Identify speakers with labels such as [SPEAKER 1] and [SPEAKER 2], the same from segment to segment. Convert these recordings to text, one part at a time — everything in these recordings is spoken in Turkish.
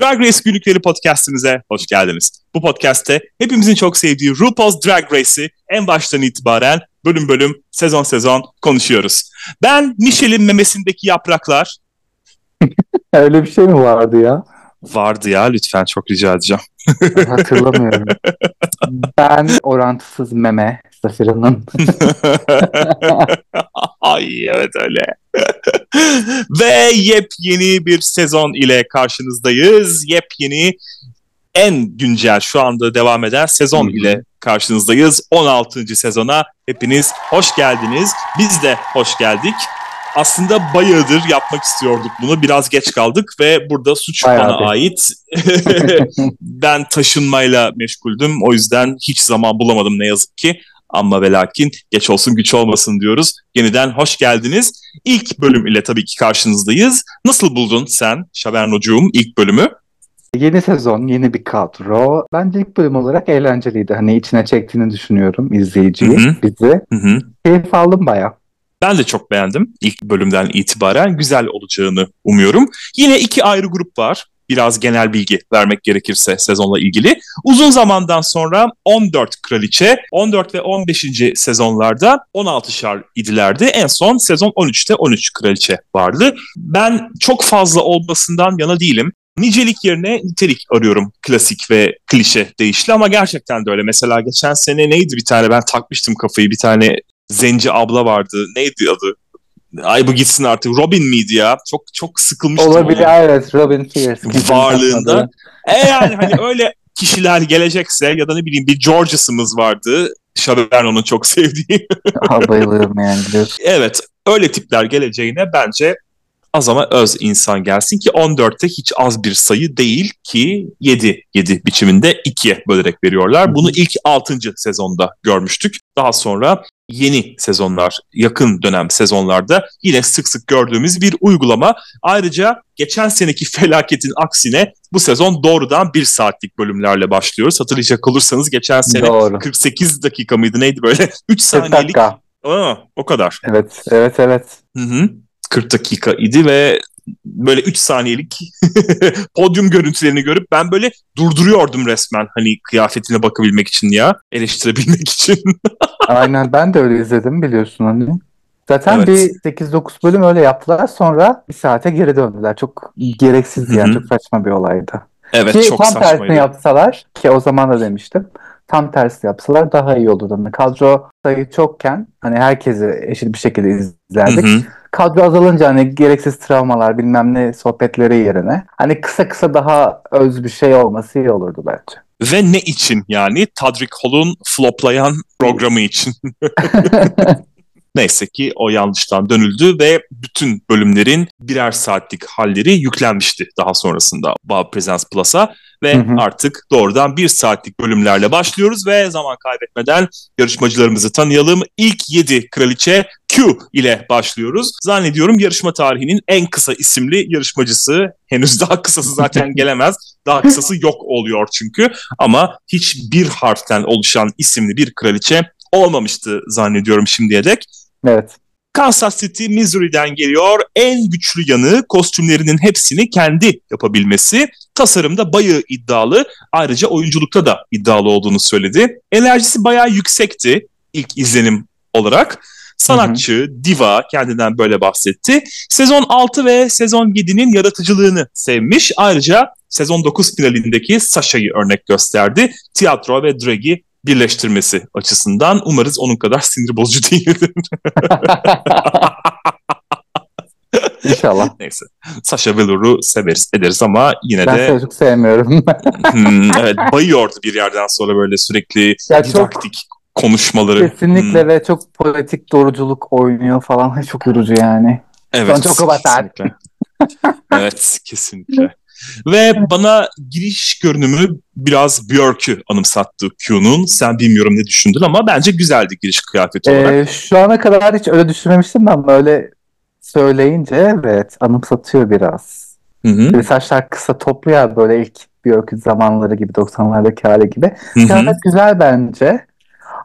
[SPEAKER 1] Drag Race Günlükleri podcastimize hoş geldiniz. Bu podcast'te hepimizin çok sevdiği RuPaul's Drag Race'i en baştan itibaren bölüm bölüm, sezon sezon konuşuyoruz. Ben Michelle'in memesindeki yapraklar.
[SPEAKER 2] Öyle bir şey mi vardı ya?
[SPEAKER 1] Vardı ya lütfen çok rica edeceğim.
[SPEAKER 2] Hatırlamıyorum. ben orantısız meme Safira'nın.
[SPEAKER 1] Ay evet öyle. Ve yepyeni bir sezon ile karşınızdayız. Yepyeni en güncel şu anda devam eden sezon ile karşınızdayız. 16. sezona hepiniz hoş geldiniz. Biz de hoş geldik. Aslında bayağıdır yapmak istiyorduk bunu. Biraz geç kaldık ve burada suç
[SPEAKER 2] Bayağı
[SPEAKER 1] bana
[SPEAKER 2] bir.
[SPEAKER 1] ait. ben taşınmayla meşguldüm. O yüzden hiç zaman bulamadım ne yazık ki. Ama ve lakin geç olsun güç olmasın diyoruz. Yeniden hoş geldiniz. İlk bölüm ile tabii ki karşınızdayız. Nasıl buldun sen Şabernocuğum ilk bölümü?
[SPEAKER 2] yeni sezon, yeni bir kadro. Bence ilk bölüm olarak eğlenceliydi. Hani içine çektiğini düşünüyorum izleyiciyi,
[SPEAKER 1] Hı hı.
[SPEAKER 2] bizi.
[SPEAKER 1] Hı hı.
[SPEAKER 2] Keyif aldım baya.
[SPEAKER 1] Ben de çok beğendim ilk bölümden itibaren. Güzel olacağını umuyorum. Yine iki ayrı grup var. Biraz genel bilgi vermek gerekirse sezonla ilgili. Uzun zamandan sonra 14 kraliçe, 14 ve 15. sezonlarda 16'şar idilerdi. En son sezon 13'te 13 kraliçe vardı. Ben çok fazla olmasından yana değilim. Nicelik yerine nitelik arıyorum klasik ve klişe deyişle ama gerçekten de öyle. Mesela geçen sene neydi bir tane ben takmıştım kafayı bir tane zenci abla vardı. Neydi adı? Ay bu gitsin artık. Robin miydi ya? Çok çok sıkılmıştım.
[SPEAKER 2] Olabilir
[SPEAKER 1] onun
[SPEAKER 2] evet Robin kimsenin
[SPEAKER 1] Varlığında. E yani hani öyle kişiler gelecekse ya da ne bileyim bir George'sımız vardı. Chaberno'nun çok sevdiği.
[SPEAKER 2] Aa, bayılıyorum yani biliyorsun.
[SPEAKER 1] evet öyle tipler geleceğine bence az ama öz insan gelsin ki 14'te hiç az bir sayı değil ki 7 7 biçiminde 2'ye bölerek veriyorlar. Bunu ilk 6. sezonda görmüştük. Daha sonra yeni sezonlar, yakın dönem sezonlarda yine sık sık gördüğümüz bir uygulama. Ayrıca geçen seneki felaketin aksine bu sezon doğrudan bir saatlik bölümlerle başlıyoruz. Hatırlayacak olursanız geçen sene
[SPEAKER 2] Doğru.
[SPEAKER 1] 48 dakika mıydı neydi böyle 3
[SPEAKER 2] 40
[SPEAKER 1] saniyelik. Aa, o kadar.
[SPEAKER 2] Evet, evet, evet.
[SPEAKER 1] Hı hı. 40 dakika idi ve böyle 3 saniyelik podyum görüntülerini görüp ben böyle durduruyordum resmen hani kıyafetine bakabilmek için ya eleştirebilmek için.
[SPEAKER 2] Aynen ben de öyle izledim biliyorsun hani. Zaten
[SPEAKER 1] Evet.
[SPEAKER 2] bir 8-9 bölüm öyle yaptılar sonra bir saate geri döndüler. Çok gereksizdi yani
[SPEAKER 1] Hı hı.
[SPEAKER 2] çok saçma bir olaydı.
[SPEAKER 1] evet
[SPEAKER 2] Ki
[SPEAKER 1] çok
[SPEAKER 2] tam tersini
[SPEAKER 1] saçmaydı.
[SPEAKER 2] yapsalar ki o zaman da demiştim. Tam tersi yapsalar daha iyi olurdu. Hani kadro sayı çokken hani herkesi eşit bir şekilde izlerdik.
[SPEAKER 1] hı.
[SPEAKER 2] Kadro azalınca hani gereksiz travmalar bilmem ne sohbetleri yerine hani kısa kısa daha öz bir şey olması iyi olurdu bence.
[SPEAKER 1] Ve ne için yani? Tadrick Hall'un floplayan programı için. Neyse ki o yanlıştan dönüldü ve bütün bölümlerin birer saatlik halleri yüklenmişti daha sonrasında Wow Presents Plus'a ve
[SPEAKER 2] Hı hı.
[SPEAKER 1] artık doğrudan bir saatlik bölümlerle başlıyoruz ve zaman kaybetmeden yarışmacılarımızı tanıyalım. İlk 7 kraliçe Q ile başlıyoruz. Zannediyorum yarışma tarihinin en kısa isimli yarışmacısı. Henüz daha kısası zaten gelemez. Daha kısası yok oluyor çünkü. Ama hiçbir harften oluşan isimli bir kraliçe olmamıştı zannediyorum şimdiye dek.
[SPEAKER 2] Evet.
[SPEAKER 1] Kansas City, Missouri'den geliyor. En güçlü yanı kostümlerinin hepsini kendi yapabilmesi. Tasarımda bayağı iddialı. Ayrıca oyunculukta da iddialı olduğunu söyledi. Enerjisi bayağı yüksekti ilk izlenim olarak. Sanatçı, diva kendinden böyle bahsetti. Sezon 6 ve sezon 7'nin yaratıcılığını sevmiş. Ayrıca sezon 9 finalindeki Sasha'yı örnek gösterdi. Tiyatro ve drag'i birleştirmesi açısından. Umarız onun kadar sinir bozucu değildir.
[SPEAKER 2] İnşallah.
[SPEAKER 1] Neyse. Sasha Velour'u severiz ederiz ama yine
[SPEAKER 2] Ben
[SPEAKER 1] de
[SPEAKER 2] seni çok sevmiyorum.
[SPEAKER 1] hmm, evet bayıyordu bir yerden sonra böyle sürekli
[SPEAKER 2] Ya çok-
[SPEAKER 1] didaktik konuşmaları.
[SPEAKER 2] Kesinlikle
[SPEAKER 1] Hmm,
[SPEAKER 2] ve çok politik doğruculuk oynuyor falan. Çok yorucu yani.
[SPEAKER 1] evet.
[SPEAKER 2] Son çok abartar.
[SPEAKER 1] kesinlikle. evet kesinlikle. Ve bana giriş görünümü biraz Björk'ü anımsattı Q'nun. Sen bilmiyorum ne düşündün ama bence güzeldi giriş kıyafeti olarak.
[SPEAKER 2] Ee, şu ana kadar hiç öyle düşünmemiştim ama öyle söyleyince evet anımsatıyor biraz.
[SPEAKER 1] Hı hı,
[SPEAKER 2] Bir saçlar kısa toplu ya böyle ilk Björk'ün zamanları gibi 90'lardaki hali gibi.
[SPEAKER 1] hı hı.
[SPEAKER 2] Kıyafet güzel bence.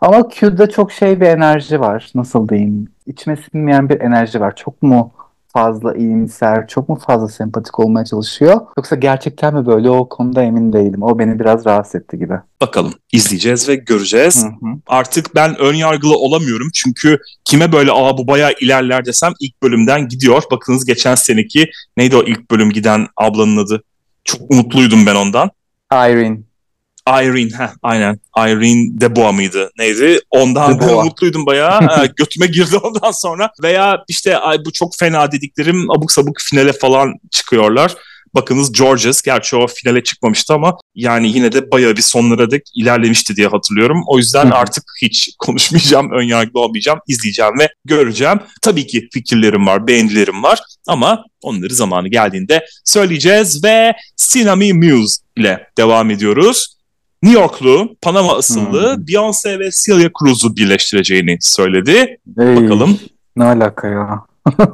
[SPEAKER 2] Ama Q'da çok şey bir enerji var. Nasıl diyeyim? İçime sinmeyen bir enerji var. Çok mu fazla iyimser, çok mu fazla sempatik olmaya çalışıyor? Yoksa gerçekten mi böyle o konuda emin değilim. O beni biraz rahatsız etti gibi.
[SPEAKER 1] Bakalım izleyeceğiz ve göreceğiz.
[SPEAKER 2] Hı hı.
[SPEAKER 1] Artık ben ön yargılı olamıyorum çünkü kime böyle aa bu bayağı ilerler desem ilk bölümden gidiyor. Bakınız geçen seneki neydi o ilk bölüm giden ablanın adı? Çok umutluydum ben ondan.
[SPEAKER 2] Irene.
[SPEAKER 1] Irene, heh, aynen. Irene Debois mıydı? Neydi? Ondan ben
[SPEAKER 2] Debois.
[SPEAKER 1] umutluydum bayağı. Ha, götüme girdi ondan sonra. Veya işte ay bu çok fena dediklerim abuk sabuk finale falan çıkıyorlar. Bakınız Georges, gerçi o finale çıkmamıştı ama yani yine de bayağı bir sonlara dek ilerlemişti diye hatırlıyorum. O yüzden
[SPEAKER 2] hı.
[SPEAKER 1] artık hiç konuşmayacağım, önyargılı olmayacağım, izleyeceğim ve göreceğim. Tabii ki fikirlerim var, beğenilerim var ama onları zamanı geldiğinde söyleyeceğiz ve Sinami Muse ile devam ediyoruz. New Yorklu, Panama asıllı Beyoncé ve Celia Cruz'u birleştireceğini söyledi.
[SPEAKER 2] Ey,
[SPEAKER 1] Bakalım.
[SPEAKER 2] Ne alaka ya?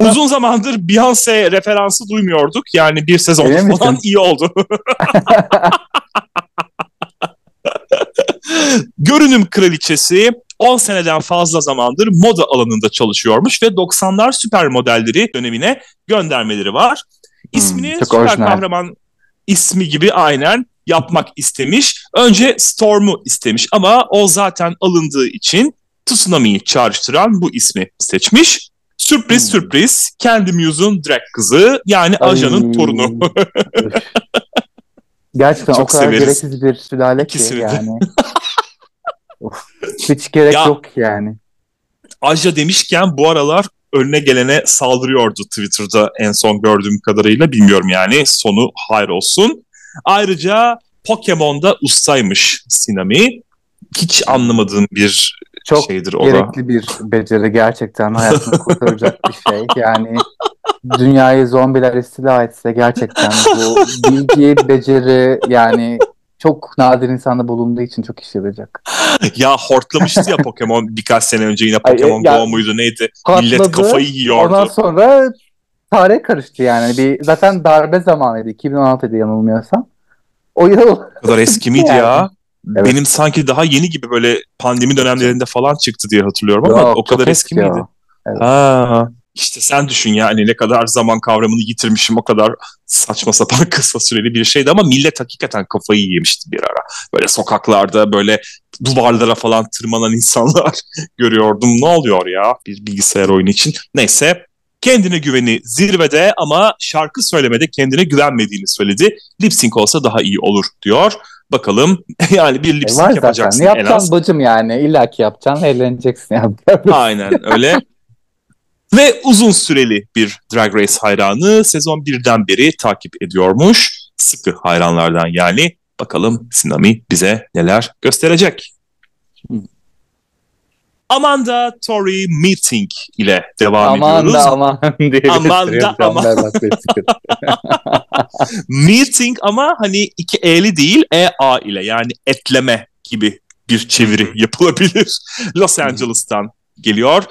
[SPEAKER 1] Uzun zamandır Beyoncé referansı duymuyorduk. Yani bir sezon
[SPEAKER 2] Öyle
[SPEAKER 1] falan iyi oldu. Görünüm kraliçesi 10 seneden fazla zamandır moda alanında çalışıyormuş ve 90'lar süper modelleri dönemine göndermeleri var. İsmini
[SPEAKER 2] Hmm,
[SPEAKER 1] süper
[SPEAKER 2] orijinal.
[SPEAKER 1] kahraman ismi gibi aynen yapmak istemiş. Önce Storm'u istemiş ama o zaten alındığı için Tsunami'yi çağrıştıran bu ismi seçmiş. Sürpriz
[SPEAKER 2] Hmm.
[SPEAKER 1] sürpriz kendi Muse'un drag kızı yani
[SPEAKER 2] Ay.
[SPEAKER 1] ajanın torunu.
[SPEAKER 2] Gerçekten
[SPEAKER 1] Çok
[SPEAKER 2] o kadar
[SPEAKER 1] severiz.
[SPEAKER 2] gereksiz bir sülale ki
[SPEAKER 1] İkisini
[SPEAKER 2] yani. Of, hiç gerek
[SPEAKER 1] Ya-
[SPEAKER 2] yok yani.
[SPEAKER 1] Aja demişken bu aralar önüne gelene saldırıyordu Twitter'da en son gördüğüm kadarıyla. Bilmiyorum yani sonu hayır olsun. Ayrıca Pokemon'da ustaymış Sinami. Hiç anlamadığım bir
[SPEAKER 2] Çok
[SPEAKER 1] şeydir o da.
[SPEAKER 2] gerekli bir beceri gerçekten hayatını kurtaracak bir şey. Yani dünyayı zombiler istila etse gerçekten bu bilgi, beceri yani çok nadir insanda bulunduğu için çok işe yarayacak.
[SPEAKER 1] Ya hortlamıştı ya Pokemon birkaç sene önce yine
[SPEAKER 2] Ay,
[SPEAKER 1] Pokemon
[SPEAKER 2] ya-
[SPEAKER 1] Go muydu neydi? Millet
[SPEAKER 2] Patladı.
[SPEAKER 1] kafayı yiyordu.
[SPEAKER 2] Ondan sonra tarih karıştı yani. Bir zaten darbe zamanıydı. 2016'ydı yanılmıyorsam. O yıl
[SPEAKER 1] O kadar eski miydi
[SPEAKER 2] Yani.
[SPEAKER 1] ya?
[SPEAKER 2] Evet.
[SPEAKER 1] Benim sanki daha yeni gibi böyle pandemi dönemlerinde falan çıktı diye hatırlıyorum ama
[SPEAKER 2] Yok,
[SPEAKER 1] o kadar eski
[SPEAKER 2] ya.
[SPEAKER 1] miydi?
[SPEAKER 2] Evet.
[SPEAKER 1] Ha. İşte sen düşün yani ne kadar zaman kavramını yitirmişim o kadar saçma sapan kısa süreli bir şeydi ama millet hakikaten kafayı yemişti bir ara. Böyle sokaklarda böyle duvarlara falan tırmanan insanlar görüyordum. Ne oluyor ya bir bilgisayar oyunu için? Neyse kendine güveni zirvede ama şarkı söylemede kendine güvenmediğini söyledi. Lip sync olsa daha iyi olur diyor. Bakalım yani bir lip
[SPEAKER 2] E,
[SPEAKER 1] sync
[SPEAKER 2] zaten.
[SPEAKER 1] yapacaksın
[SPEAKER 2] Ne
[SPEAKER 1] en
[SPEAKER 2] yapacaksın
[SPEAKER 1] az.
[SPEAKER 2] bacım yani? İlla ki yapacaksın. Eğleneceksin.
[SPEAKER 1] Aynen öyle. Ve uzun süreli bir Drag Race hayranı sezon 1'den beri takip ediyormuş. Sıkı hayranlardan yani. Bakalım Sinami bize neler gösterecek. Amanda Tori Meeting ile devam
[SPEAKER 2] aman
[SPEAKER 1] ediyoruz.
[SPEAKER 2] da aman diye
[SPEAKER 1] Aman da aman. Meeting ama hani iki E'li değil E-A ile yani etleme gibi bir çeviri yapılabilir. Los Angeles'tan geliyor.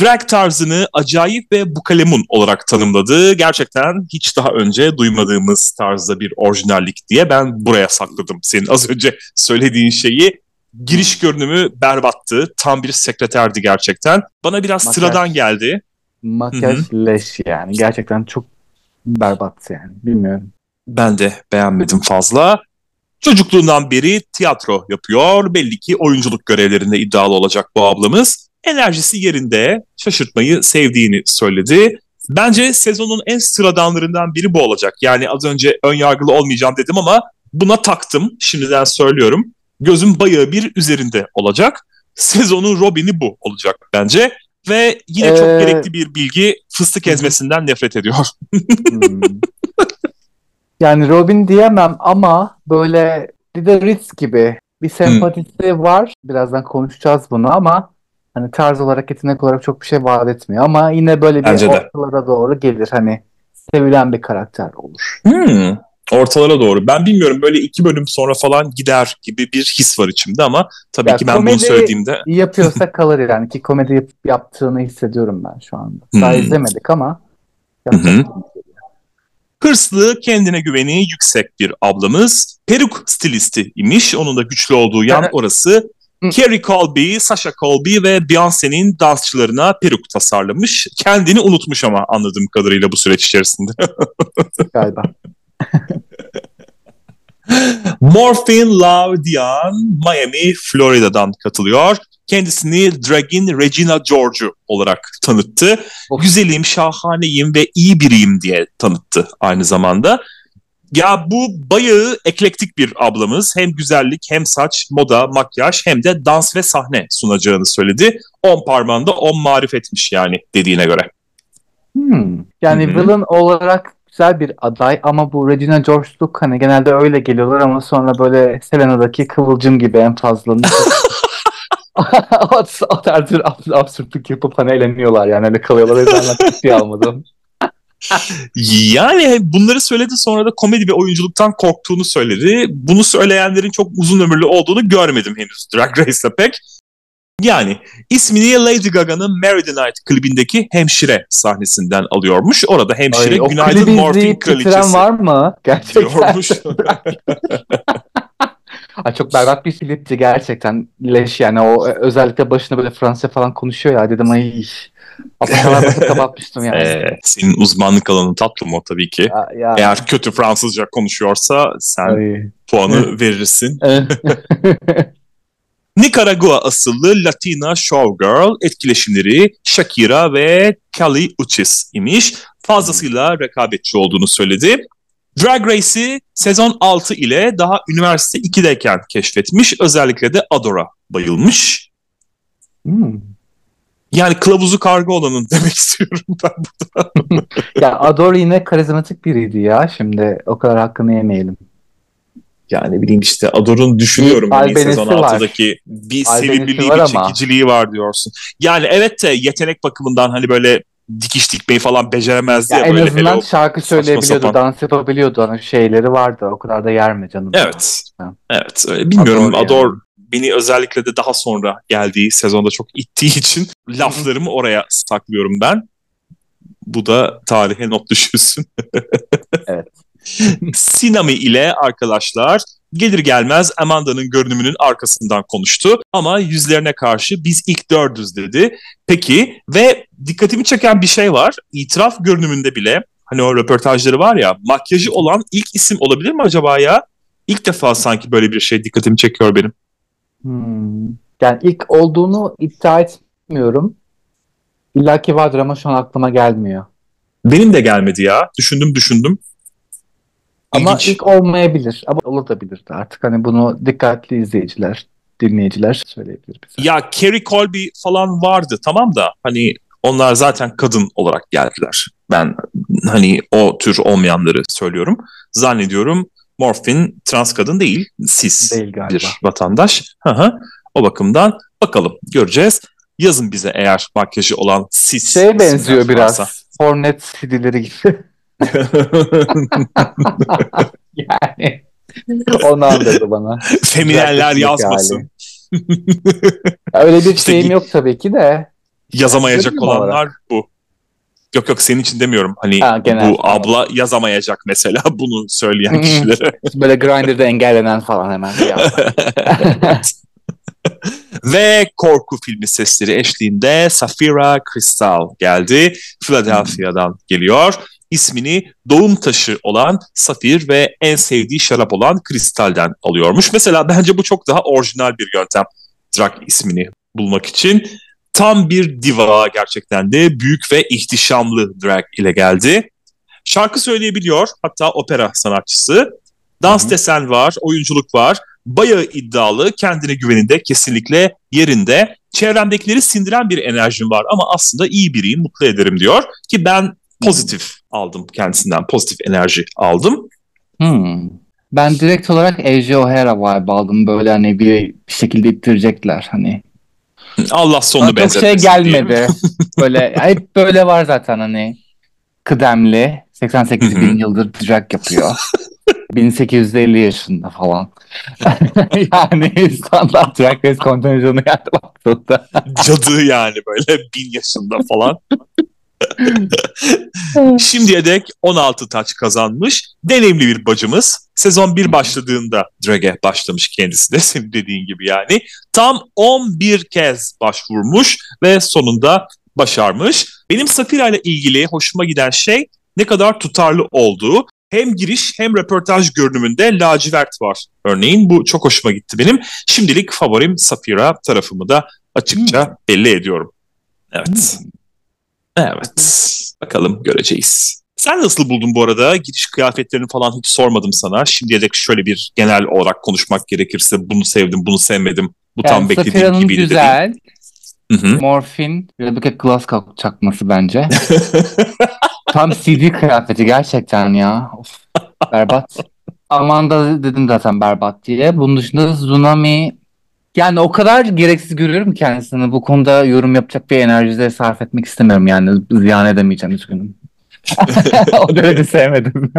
[SPEAKER 1] Drag tarzını acayip ve bukalemun olarak tanımladı. Gerçekten hiç daha önce duymadığımız tarzda bir orijinallik diye ben buraya sakladım. Senin az önce söylediğin şeyi giriş görünümü berbattı. Tam bir sekreterdi gerçekten. Bana biraz
[SPEAKER 2] Makyaj.
[SPEAKER 1] sıradan geldi.
[SPEAKER 2] Makyaj leş yani. Gerçekten çok berbat yani. Bilmiyorum.
[SPEAKER 1] Ben de beğenmedim fazla. Çocukluğundan beri tiyatro yapıyor. Belli ki oyunculuk görevlerinde iddialı olacak bu ablamız. Enerjisi yerinde, şaşırtmayı sevdiğini söyledi. Bence sezonun en sıradanlarından biri bu olacak. Yani az önce ön yargılı olmayacağım dedim ama buna taktım. Şimdiden söylüyorum. Gözüm bayağı bir üzerinde olacak. Sezonun Robin'i bu olacak bence. Ve yine çok
[SPEAKER 2] Ee,
[SPEAKER 1] gerekli bir bilgi fıstık ezmesinden nefret ediyor.
[SPEAKER 2] Hmm. yani Robin diyemem ama böyle de Ritz gibi bir sempatisi var. Birazdan konuşacağız bunu ama hani tarz olarak yetenek olarak çok bir şey vaat etmiyor ama yine böyle bir
[SPEAKER 1] Bence de.
[SPEAKER 2] ortalara doğru gelir. Hani sevilen bir karakter olur.
[SPEAKER 1] Hmm, ortalara doğru. Ben bilmiyorum böyle iki bölüm sonra falan gider gibi bir his var içimde ama tabii
[SPEAKER 2] Ya
[SPEAKER 1] ki ben bunu söylediğimde
[SPEAKER 2] yapıyorsa kalır yani ki komedi yap- yaptığını hissediyorum ben şu anda. Daha
[SPEAKER 1] Hmm.
[SPEAKER 2] izlemedik ama
[SPEAKER 1] hırslı, kendine güveni yüksek bir ablamız. Peruk stilisti imiş. Onun da güçlü olduğu yan
[SPEAKER 2] Yani-
[SPEAKER 1] orası. Kerry Colby, Sasha Colby ve Beyoncé'nin dansçılarına peruk tasarlamış. Kendini unutmuş ama anladığım kadarıyla bu süreç içerisinde.
[SPEAKER 2] Galiba.
[SPEAKER 1] Morphine Love Dian Miami, Florida'dan katılıyor. Kendisini Dragin Regina George'u olarak tanıttı.
[SPEAKER 2] Of.
[SPEAKER 1] Güzelim, şahaneyim ve iyi biriyim diye tanıttı aynı zamanda. Ya bu bayağı eklektik bir ablamız. Hem güzellik hem saç, moda, makyaj hem de dans ve sahne sunacağını söyledi. On parmağında on marifetmiş yani dediğine göre.
[SPEAKER 2] Hmm. Yani
[SPEAKER 1] Hı hı.
[SPEAKER 2] villain olarak güzel bir aday ama bu Regina George'luk hani genelde öyle geliyorlar ama sonra böyle Selena'daki Kıvılcım gibi en fazla. o, o tarz bir abs- absürtlük yapıp hani eğleniyorlar yani öyle kalıyorlar. O yüzden ben ciddiye almadım.
[SPEAKER 1] Yani bunları söyledi sonra da komedi ve oyunculuktan korktuğunu söyledi. Bunu söyleyenlerin çok uzun ömürlü olduğunu görmedim henüz Drag Race'te pek. Yani ismini Lady Gaga'nın Marry the Night klibindeki hemşire sahnesinden alıyormuş. Orada hemşire
[SPEAKER 2] Ay,
[SPEAKER 1] günaydın morfin kraliçesi
[SPEAKER 2] var mı? Gerçekten.
[SPEAKER 1] diyormuş.
[SPEAKER 2] Ay, çok berbat bir klipti gerçekten. Leş yani o e, özellikle başında böyle Fransızca falan konuşuyor ya dedim ay. Apaçalar basıp kapatmıştım yani.
[SPEAKER 1] Ee, senin uzmanlık alanın tatlım o tabii ki.
[SPEAKER 2] Ya, ya.
[SPEAKER 1] Eğer kötü Fransızca konuşuyorsa sen
[SPEAKER 2] Ay.
[SPEAKER 1] puanı verirsin. Nikaragua asıllı Latina showgirl etkileşimleri Shakira ve Kelly Uchis imiş. Fazlasıyla rekabetçi olduğunu söyledi. Drag Race'i sezon 6 ile daha üniversite 2'deyken keşfetmiş. Özellikle de Adora bayılmış.
[SPEAKER 2] Hmm.
[SPEAKER 1] Yani kılavuzu karga olanın demek istiyorum ben burada.
[SPEAKER 2] Ya Adore yine karizmatik biriydi ya. Şimdi o kadar hakkını yemeyelim.
[SPEAKER 1] Yani ne bileyim işte Ador'un düşünüyorum.
[SPEAKER 2] Bir
[SPEAKER 1] hani
[SPEAKER 2] albenisi
[SPEAKER 1] sezon
[SPEAKER 2] var.
[SPEAKER 1] 6'daki bir sevimliliği, bir
[SPEAKER 2] ama.
[SPEAKER 1] çekiciliği var diyorsun. Yani evet de yetenek bakımından hani böyle dikiş dikmeyi falan beceremezdi
[SPEAKER 2] Ya
[SPEAKER 1] ya,
[SPEAKER 2] en
[SPEAKER 1] böyle.
[SPEAKER 2] azından
[SPEAKER 1] hele o-
[SPEAKER 2] şarkı söyleyebiliyordu,
[SPEAKER 1] sapan.
[SPEAKER 2] dans yapabiliyordu. Hani şeyleri vardı. O kadar da yer mi canım?
[SPEAKER 1] Evet.
[SPEAKER 2] Ha.
[SPEAKER 1] Evet. öyle. Bilmiyorum
[SPEAKER 2] Ador yani.
[SPEAKER 1] Ador beni özellikle de daha sonra geldiği sezonda çok ittiği için laflarımı oraya saklıyorum ben. Bu da tarihe not düşülsün.
[SPEAKER 2] Evet.
[SPEAKER 1] Sinami ile arkadaşlar gelir gelmez Amanda'nın görünümünün arkasından konuştu. Ama yüzlerine karşı biz ilk dördüz dedi. Peki ve dikkatimi çeken bir şey var. İtiraf görünümünde bile hani o röportajları var ya makyajı olan ilk isim olabilir mi acaba ya? İlk defa sanki böyle bir şey dikkatimi çekiyor benim.
[SPEAKER 2] Hmm. Yani ilk olduğunu iddia etmiyorum. İlla ki vardır ama şu an aklıma gelmiyor.
[SPEAKER 1] Benim de gelmedi ya. Düşündüm düşündüm.
[SPEAKER 2] Ama
[SPEAKER 1] İlginç.
[SPEAKER 2] ilk olmayabilir. Ama olabilirdi artık. Hani bunu dikkatli izleyiciler, dinleyiciler söyleyebilir bize.
[SPEAKER 1] Ya Kerry Colby falan vardı tamam da hani onlar zaten kadın olarak geldiler. Ben hani o tür olmayanları söylüyorum. Zannediyorum Morphin trans kadın değil, cis
[SPEAKER 2] Değil galiba.
[SPEAKER 1] bir vatandaş. Hı hı. O bakımdan bakalım göreceğiz. Yazın bize eğer makyajı olan cis
[SPEAKER 2] Şeye benziyor
[SPEAKER 1] isimler
[SPEAKER 2] biraz.
[SPEAKER 1] varsa.
[SPEAKER 2] Hornet CD'leri gibi. yani. Onu andırdı bana.
[SPEAKER 1] Feminenler
[SPEAKER 2] Güzel
[SPEAKER 1] yazmasın.
[SPEAKER 2] Ya Öyle bir
[SPEAKER 1] İşte
[SPEAKER 2] şeyim yok tabii ki de.
[SPEAKER 1] Yazamayacak olanlar
[SPEAKER 2] olarak.
[SPEAKER 1] bu. Yok yok senin için demiyorum. Hani
[SPEAKER 2] Ha, genel.
[SPEAKER 1] bu abla yazamayacak mesela bunu söyleyen
[SPEAKER 2] hı.
[SPEAKER 1] kişilere.
[SPEAKER 2] Böyle Grindr'da engellenen falan hemen.
[SPEAKER 1] Ve korku filmi sesleri eşliğinde Safira Crystal geldi. Philadelphia'dan geliyor. İsmini doğum taşı olan Safir ve en sevdiği şarap olan Kristal'den alıyormuş. Mesela bence bu çok daha orijinal bir yöntem drag ismini bulmak için. Tam bir diva gerçekten de büyük ve ihtişamlı drag ile geldi. Şarkı söyleyebiliyor hatta opera sanatçısı. Dans
[SPEAKER 2] Hı hı.
[SPEAKER 1] desen var, oyunculuk var. Bayağı iddialı, kendine güveninde kesinlikle yerinde. Çevremdekileri sindiren bir enerjim var ama aslında iyi biriyim, mutlu ederim diyor. Ki ben pozitif aldım kendisinden, pozitif enerji aldım.
[SPEAKER 2] Hmm. Ben direkt olarak Asia O'Hara vibe aldım. Böyle hani bir, şekilde ittirecekler hani.
[SPEAKER 1] Allah sonunu
[SPEAKER 2] Bana çok şey
[SPEAKER 1] benzetmesin
[SPEAKER 2] gelmedi. böyle hep böyle var zaten hani. Kıdemli. 88 bin yıldır drag yapıyor. 1850 yaşında falan. yani standart drag race kontenjanı yani baktığında.
[SPEAKER 1] Cadı yani böyle bin yaşında falan. Şimdiye dek 16 taç kazanmış. Deneyimli bir bacımız. Sezon 1 başladığında drag'e başlamış kendisi de senin dediğin gibi yani. Tam 11 kez başvurmuş ve sonunda başarmış. Benim Safira ile ilgili hoşuma giden şey ne kadar tutarlı olduğu. Hem giriş hem röportaj görünümünde lacivert var. Örneğin bu çok hoşuma gitti benim. Şimdilik favorim Safira tarafımı da açıkça belli ediyorum. Evet. Evet. Bakalım göreceğiz. Sen nasıl buldun bu arada? Giriş kıyafetlerini falan hiç sormadım sana. Şimdiye dek şöyle bir genel olarak konuşmak gerekirse bunu sevdim, bunu sevmedim. Bu tam
[SPEAKER 2] Yani
[SPEAKER 1] beklediğim
[SPEAKER 2] Safira'nın
[SPEAKER 1] gibiydi
[SPEAKER 2] güzel.
[SPEAKER 1] Hı hı.
[SPEAKER 2] Morfin, Rebecca Glasscock çakması bence. Tam CD kıyafeti gerçekten ya. Of, berbat. Amanda dedim zaten berbat diye. Bunun dışında Tsunami yani o kadar gereksiz görüyorum kendisini. Bu konuda yorum yapacak bir enerjide sarf etmek istemiyorum yani. Ziyan edemeyeceğim üzgünüm. o derece sevmedim.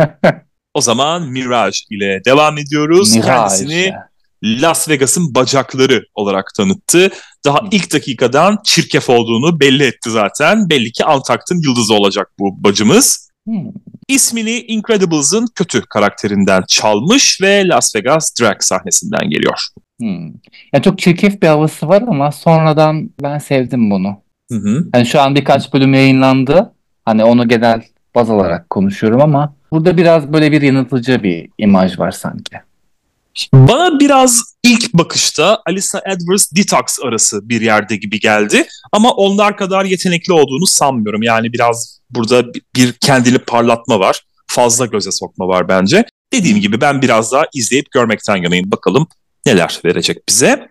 [SPEAKER 1] O zaman Mirage ile devam ediyoruz.
[SPEAKER 2] Mirage.
[SPEAKER 1] Kendisini Las Vegas'ın bacakları olarak tanıttı. Daha ilk dakikadan çirkef olduğunu belli etti zaten. Belli ki Antakt'ın yıldızı olacak bu bacımız.
[SPEAKER 2] Hmm.
[SPEAKER 1] İsmini Incredibles'ın kötü karakterinden çalmış ve Las Vegas drag sahnesinden geliyor.
[SPEAKER 2] Hmm. Yani çok çirkef bir havası var ama sonradan ben sevdim bunu.
[SPEAKER 1] Hı hı.
[SPEAKER 2] Yani şu an birkaç bölüm yayınlandı. Hani onu genel baz alarak konuşuyorum ama burada biraz böyle bir yanıltıcı bir imaj var sanki.
[SPEAKER 1] Bana biraz ilk bakışta Alisa Edwards Detox arası bir yerde gibi geldi. Ama onlar kadar yetenekli olduğunu sanmıyorum. Yani biraz burada bir- kendini parlatma var. Fazla göze sokma var bence. Dediğim gibi ben biraz daha izleyip görmekten yanayım. Bakalım neler verecek bize.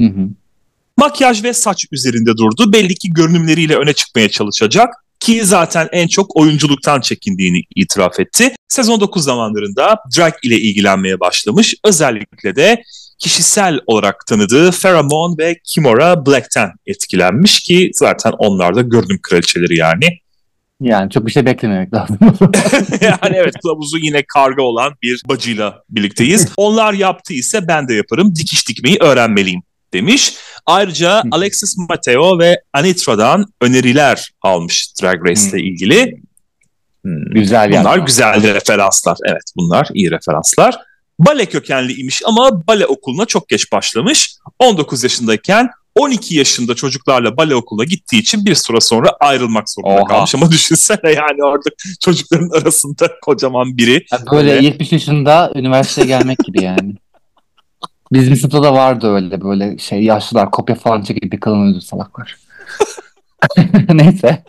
[SPEAKER 2] Hı hı.
[SPEAKER 1] Makyaj ve saç üzerinde durdu. Belli ki görünümleriyle öne çıkmaya çalışacak. Ki zaten en çok oyunculuktan çekindiğini itiraf etti. Sezon 9 zamanlarında drag ile ilgilenmeye başlamış. Özellikle de kişisel olarak tanıdığı Pheromone ve Kimora Black'ten etkilenmiş ki zaten onlar da görünüm kraliçeleri yani.
[SPEAKER 2] Yani çok bir şey beklememek lazım.
[SPEAKER 1] yani evet kılavuzu yine karga olan bir bacıyla birlikteyiz. Onlar yaptı ise ben de yaparım. Dikiş dikmeyi öğrenmeliyim demiş. Ayrıca Alexis Mateo ve Anitra'dan öneriler almış Drag Race ile ilgili. Hmm.
[SPEAKER 2] Güzel yani.
[SPEAKER 1] Bunlar güzel referanslar. Evet bunlar iyi referanslar. Bale kökenli imiş ama bale okuluna çok geç başlamış. 19 yaşındayken 12 yaşında çocuklarla bale okuluna gittiği için bir süre sonra ayrılmak zorunda
[SPEAKER 2] Oha.
[SPEAKER 1] kalmış. Ama düşünsene yani orada çocukların arasında kocaman biri.
[SPEAKER 2] Yani böyle
[SPEAKER 1] Böyle-
[SPEAKER 2] 70 yaşında üniversiteye gelmek gibi yani. Bizim sınıfta da vardı öyle böyle şey yaşlılar kopya falan çekip bir kalın özür salaklar. Neyse.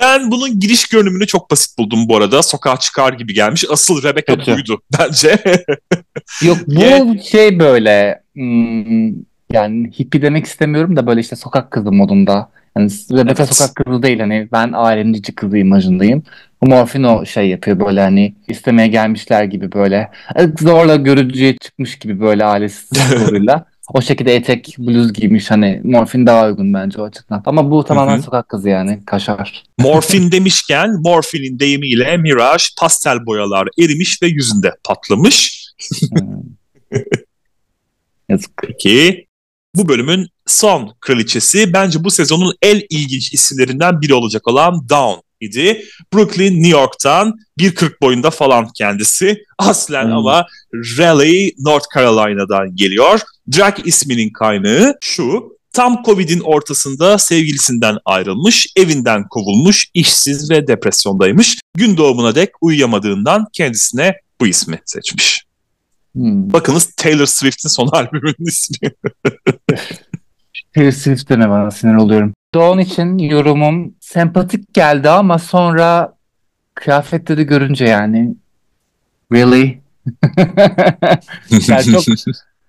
[SPEAKER 1] Ben bunun giriş görünümünü çok basit buldum bu arada. Sokağa çıkar gibi gelmiş. Asıl Rebecca
[SPEAKER 2] Kötü.
[SPEAKER 1] buydu bence.
[SPEAKER 2] Yok bu
[SPEAKER 1] Yani-
[SPEAKER 2] şey böyle hmm, yani hippie demek istemiyorum da böyle işte sokak kızı modunda. Yani Rebecca
[SPEAKER 1] Evet.
[SPEAKER 2] sokak kızı değil hani ben ailenin cici kızı imajındayım. Bu Morfin o şey yapıyor böyle hani istemeye gelmişler gibi böyle e, zorla görücüye çıkmış gibi böyle ailesi zoruyla. O şekilde etek bluz giymiş hani Morfin daha uygun bence o açıdan. Ama bu tamamen
[SPEAKER 1] Hı hı.
[SPEAKER 2] sokak kızı yani kaşar.
[SPEAKER 1] Morfin demişken morfinin deyimiyle Mirage pastel boyalar erimiş ve yüzünde patlamış.
[SPEAKER 2] Hmm. Yazık.
[SPEAKER 1] Peki bu bölümün son kraliçesi bence bu sezonun en ilginç isimlerinden biri olacak olan Dawn idi. Brooklyn, New York'tan 1.40 boyunda falan kendisi. Aslen
[SPEAKER 2] Hmm.
[SPEAKER 1] ama Raleigh, North Carolina'dan geliyor. Drag isminin kaynağı şu. Tam Covid'in ortasında sevgilisinden ayrılmış, evinden kovulmuş, işsiz ve depresyondaymış. Gün doğumuna dek uyuyamadığından kendisine bu ismi seçmiş.
[SPEAKER 2] Hmm.
[SPEAKER 1] Bakınız Taylor Swift'in son albümünün ismi.
[SPEAKER 2] Taylor Swift deme bana sinir oluyorum. Dawn için yorumum sempatik geldi ama sonra kıyafetleri görünce yani really Yani çok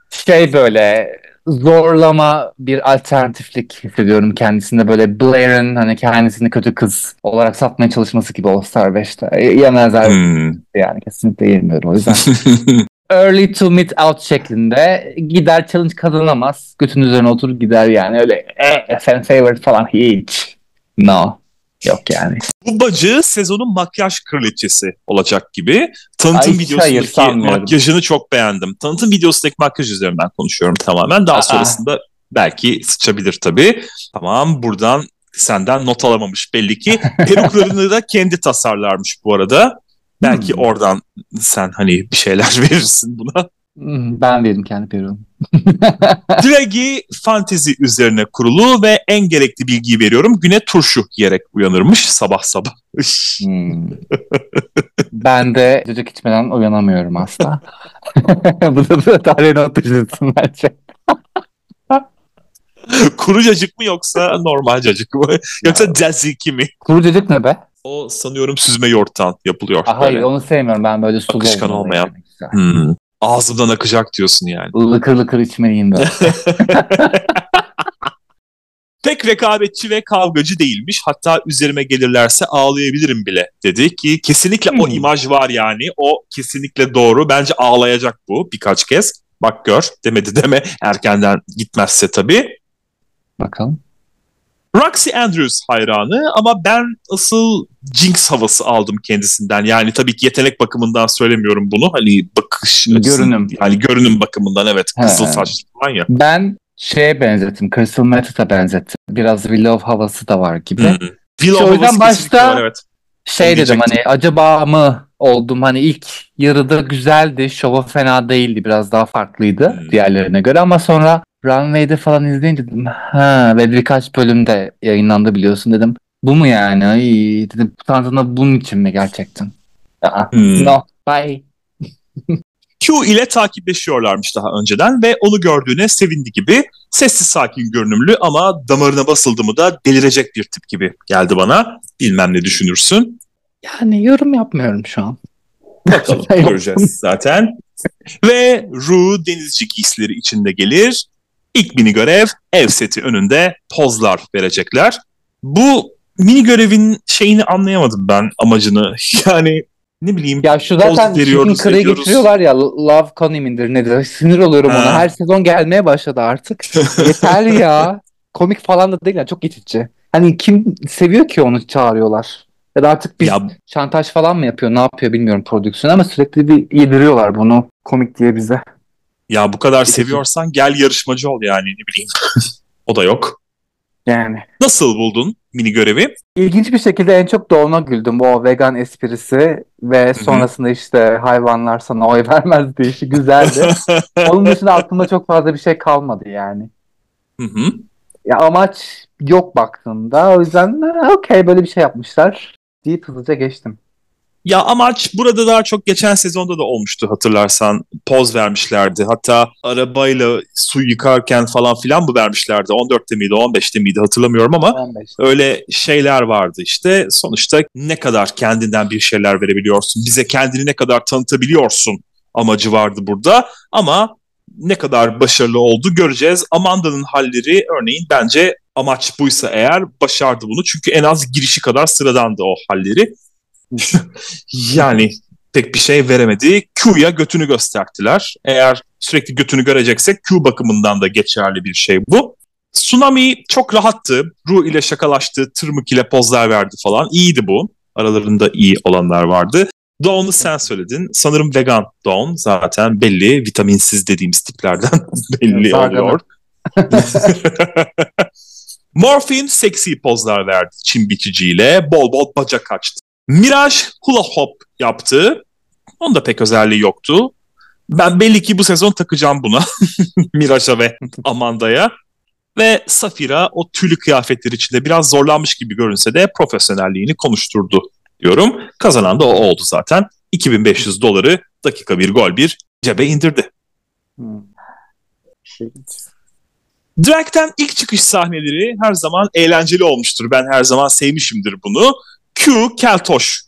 [SPEAKER 2] şey böyle zorlama bir alternatiflik hissediyorum kendisinde böyle Blair'ın hani kendisini kötü kız olarak satmaya çalışması gibi All Star 5'te. Yemezler
[SPEAKER 1] Hmm.
[SPEAKER 2] yani kesinlikle yemiyorum o yüzden. early to mid out şeklinde gider challenge kazanamaz. Götün üzerine oturur gider yani öyle eh, fan favorite falan hiç. No. Yok yani.
[SPEAKER 1] Bu bacı sezonun makyaj kraliçesi olacak gibi. Tanıtım
[SPEAKER 2] Ay, hayır,
[SPEAKER 1] videosundaki
[SPEAKER 2] sanmıyorum.
[SPEAKER 1] makyajını çok beğendim. Tanıtım videosundaki makyaj üzerinden konuşuyorum tamamen. Daha
[SPEAKER 2] Aa.
[SPEAKER 1] sonrasında belki sıçabilir tabii. Tamam buradan senden not alamamış belli ki. Peruklarını da kendi tasarlarmış bu arada. Belki hmm. oradan sen hani bir şeyler verirsin buna.
[SPEAKER 2] Hmm, ben veririm kendi peruğumu.
[SPEAKER 1] Draghi fantezi üzerine kurulu ve en gerekli bilgiyi veriyorum. Güne turşu yiyerek uyanırmış sabah sabah. hmm.
[SPEAKER 2] ben de cacık içmeden uyanamıyorum asla. Bu da, da tarihe not düşürsün bence.
[SPEAKER 1] Kuru cacık mı yoksa normal cacık mı? Yoksa caziki mi?
[SPEAKER 2] Kuru cacık ne be?
[SPEAKER 1] O sanıyorum süzme yoğurttan yapılıyor.
[SPEAKER 2] Aa, hayır onu sevmiyorum ben böyle sulu
[SPEAKER 1] Akışkan olmayan. Hmm. Ağzımdan akacak diyorsun yani.
[SPEAKER 2] Lıkır lıkır içmeliyim böyle.
[SPEAKER 1] Pek rekabetçi ve kavgacı değilmiş. Hatta üzerime gelirlerse ağlayabilirim bile dedi ki kesinlikle hmm. o imaj var yani. O kesinlikle doğru. Bence ağlayacak bu birkaç kez. Bak gör demedi deme erkenden gitmezse tabii.
[SPEAKER 2] Bakalım.
[SPEAKER 1] Roxy Andrews hayranı ama ben asıl Jinx havası aldım kendisinden. Yani tabii ki yetenek bakımından söylemiyorum bunu. Hani bakış
[SPEAKER 2] görünüm.
[SPEAKER 1] Yani görünüm bakımından evet. He. Kızıl saçlı falan ya.
[SPEAKER 2] Ben şeye benzettim. Crystal Method'a benzettim. Biraz Willow havası da var gibi. Hı-hı. Willow o yüzden başta var, evet. şey dedim hani acaba mı oldum hani ilk yarıda güzeldi. Şova fena değildi. Biraz daha farklıydı hmm. diğerlerine göre ama sonra Runway'de falan izleyince dedim ha ve birkaç bölümde yayınlandı biliyorsun dedim. Bu mu yani? Ay, dedim Tanrı'na bunun için mi gerçekten? Aa, hmm. No, bye.
[SPEAKER 1] Q ile takipleşiyorlarmış daha önceden ve onu gördüğüne sevindi gibi. Sessiz sakin görünümlü ama damarına basıldı mı da delirecek bir tip gibi geldi bana. Bilmem ne düşünürsün.
[SPEAKER 2] Yani yorum yapmıyorum şu an.
[SPEAKER 1] Bakalım göreceğiz zaten. Ve Ru denizci giysileri içinde gelir. İlk mini görev ev seti önünde pozlar verecekler. Bu mini görevin şeyini anlayamadım ben amacını. Yani ne bileyim
[SPEAKER 2] ya şu zaten veriyoruz, kırığı getiriyorlar ya Love Connie midir nedir? Sinir oluyorum ha. ona her sezon gelmeye başladı artık. Yeter ya. Komik falan da değil ya çok geçici. Hani kim seviyor ki onu çağırıyorlar? Ya da artık bir ya, şantaj falan mı yapıyor ne yapıyor bilmiyorum prodüksiyon ama sürekli bir yediriyorlar bunu. Komik diye bize
[SPEAKER 1] ya bu kadar seviyorsan gel yarışmacı ol yani ne bileyim. o da yok.
[SPEAKER 2] Yani.
[SPEAKER 1] Nasıl buldun mini görevi?
[SPEAKER 2] İlginç bir şekilde en çok Doğan'a güldüm. O vegan esprisi ve sonrasında işte hayvanlar sana oy vermez diye işi güzeldi. Onun dışında aklımda çok fazla bir şey kalmadı yani.
[SPEAKER 1] Hı hı.
[SPEAKER 2] Ya amaç yok baktığında. O yüzden okey böyle bir şey yapmışlar deyip hızlıca geçtim.
[SPEAKER 1] Ya amaç burada daha çok geçen sezonda da olmuştu hatırlarsan. Poz vermişlerdi. Hatta arabayla su yıkarken falan filan mı vermişlerdi? 14'te miydi 15'te miydi hatırlamıyorum ama 15. öyle şeyler vardı işte. Sonuçta ne kadar kendinden bir şeyler verebiliyorsun? Bize kendini ne kadar tanıtabiliyorsun amacı vardı burada. Ama ne kadar başarılı oldu göreceğiz. Amanda'nın halleri örneğin bence amaç buysa eğer başardı bunu. Çünkü en az girişi kadar sıradandı o halleri. yani pek bir şey veremedi. Q'ya götünü gösterdiler. Eğer sürekli götünü göreceksek Q bakımından da geçerli bir şey bu. Tsunami çok rahattı. Ru ile şakalaştı, tırmık ile pozlar verdi falan. İyiydi bu. Aralarında iyi olanlar vardı. Dawn'u sen söyledin. Sanırım vegan Dawn zaten belli. Vitaminsiz dediğimiz tiplerden belli oluyor. Morphin seksi pozlar verdi çim biçiciyle. Bol bol bacak açtı. Miraj hula hop yaptı. Onda pek özelliği yoktu. Ben belli ki bu sezon takacağım buna. Miraj'a ve Amanda'ya. Ve Safira o tülü kıyafetler içinde biraz zorlanmış gibi görünse de profesyonelliğini konuşturdu diyorum. Kazanan da o oldu zaten. 2500 doları dakika bir gol bir cebe indirdi. Drag'ten ilk çıkış sahneleri her zaman eğlenceli olmuştur. Ben her zaman sevmişimdir bunu. Q Keltoş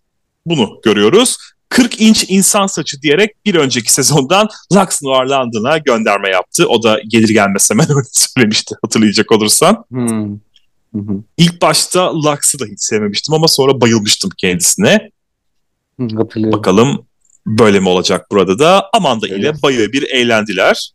[SPEAKER 1] bunu görüyoruz. 40 inç insan saçı diyerek bir önceki sezondan Lux Noir London'a gönderme yaptı. O da gelir gelmez hemen öyle söylemişti hatırlayacak olursan. Hmm. İlk başta Lux'ı da hiç sevmemiştim ama sonra bayılmıştım kendisine. Bakalım böyle mi olacak burada da. Amanda evet. ile bayağı bir eğlendiler.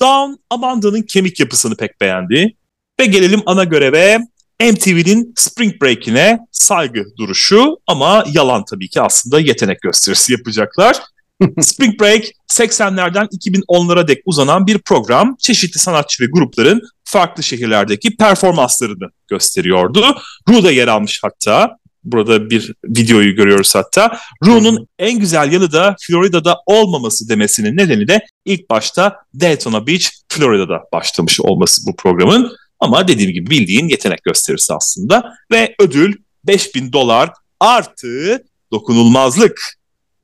[SPEAKER 1] Dawn Amanda'nın kemik yapısını pek beğendi. Ve gelelim ana göreve MTV'nin Spring Break'ine saygı duruşu ama yalan tabii ki aslında yetenek gösterisi yapacaklar. Spring Break 80'lerden 2010'lara dek uzanan bir program çeşitli sanatçı ve grupların farklı şehirlerdeki performanslarını gösteriyordu. Ru'da yer almış hatta. Burada bir videoyu görüyoruz hatta. Ru'nun en güzel yanı da Florida'da olmaması demesinin nedeni de ilk başta Daytona Beach, Florida'da başlamış olması bu programın. Ama dediğim gibi bildiğin yetenek gösterisi aslında. Ve ödül 5000 dolar artı dokunulmazlık.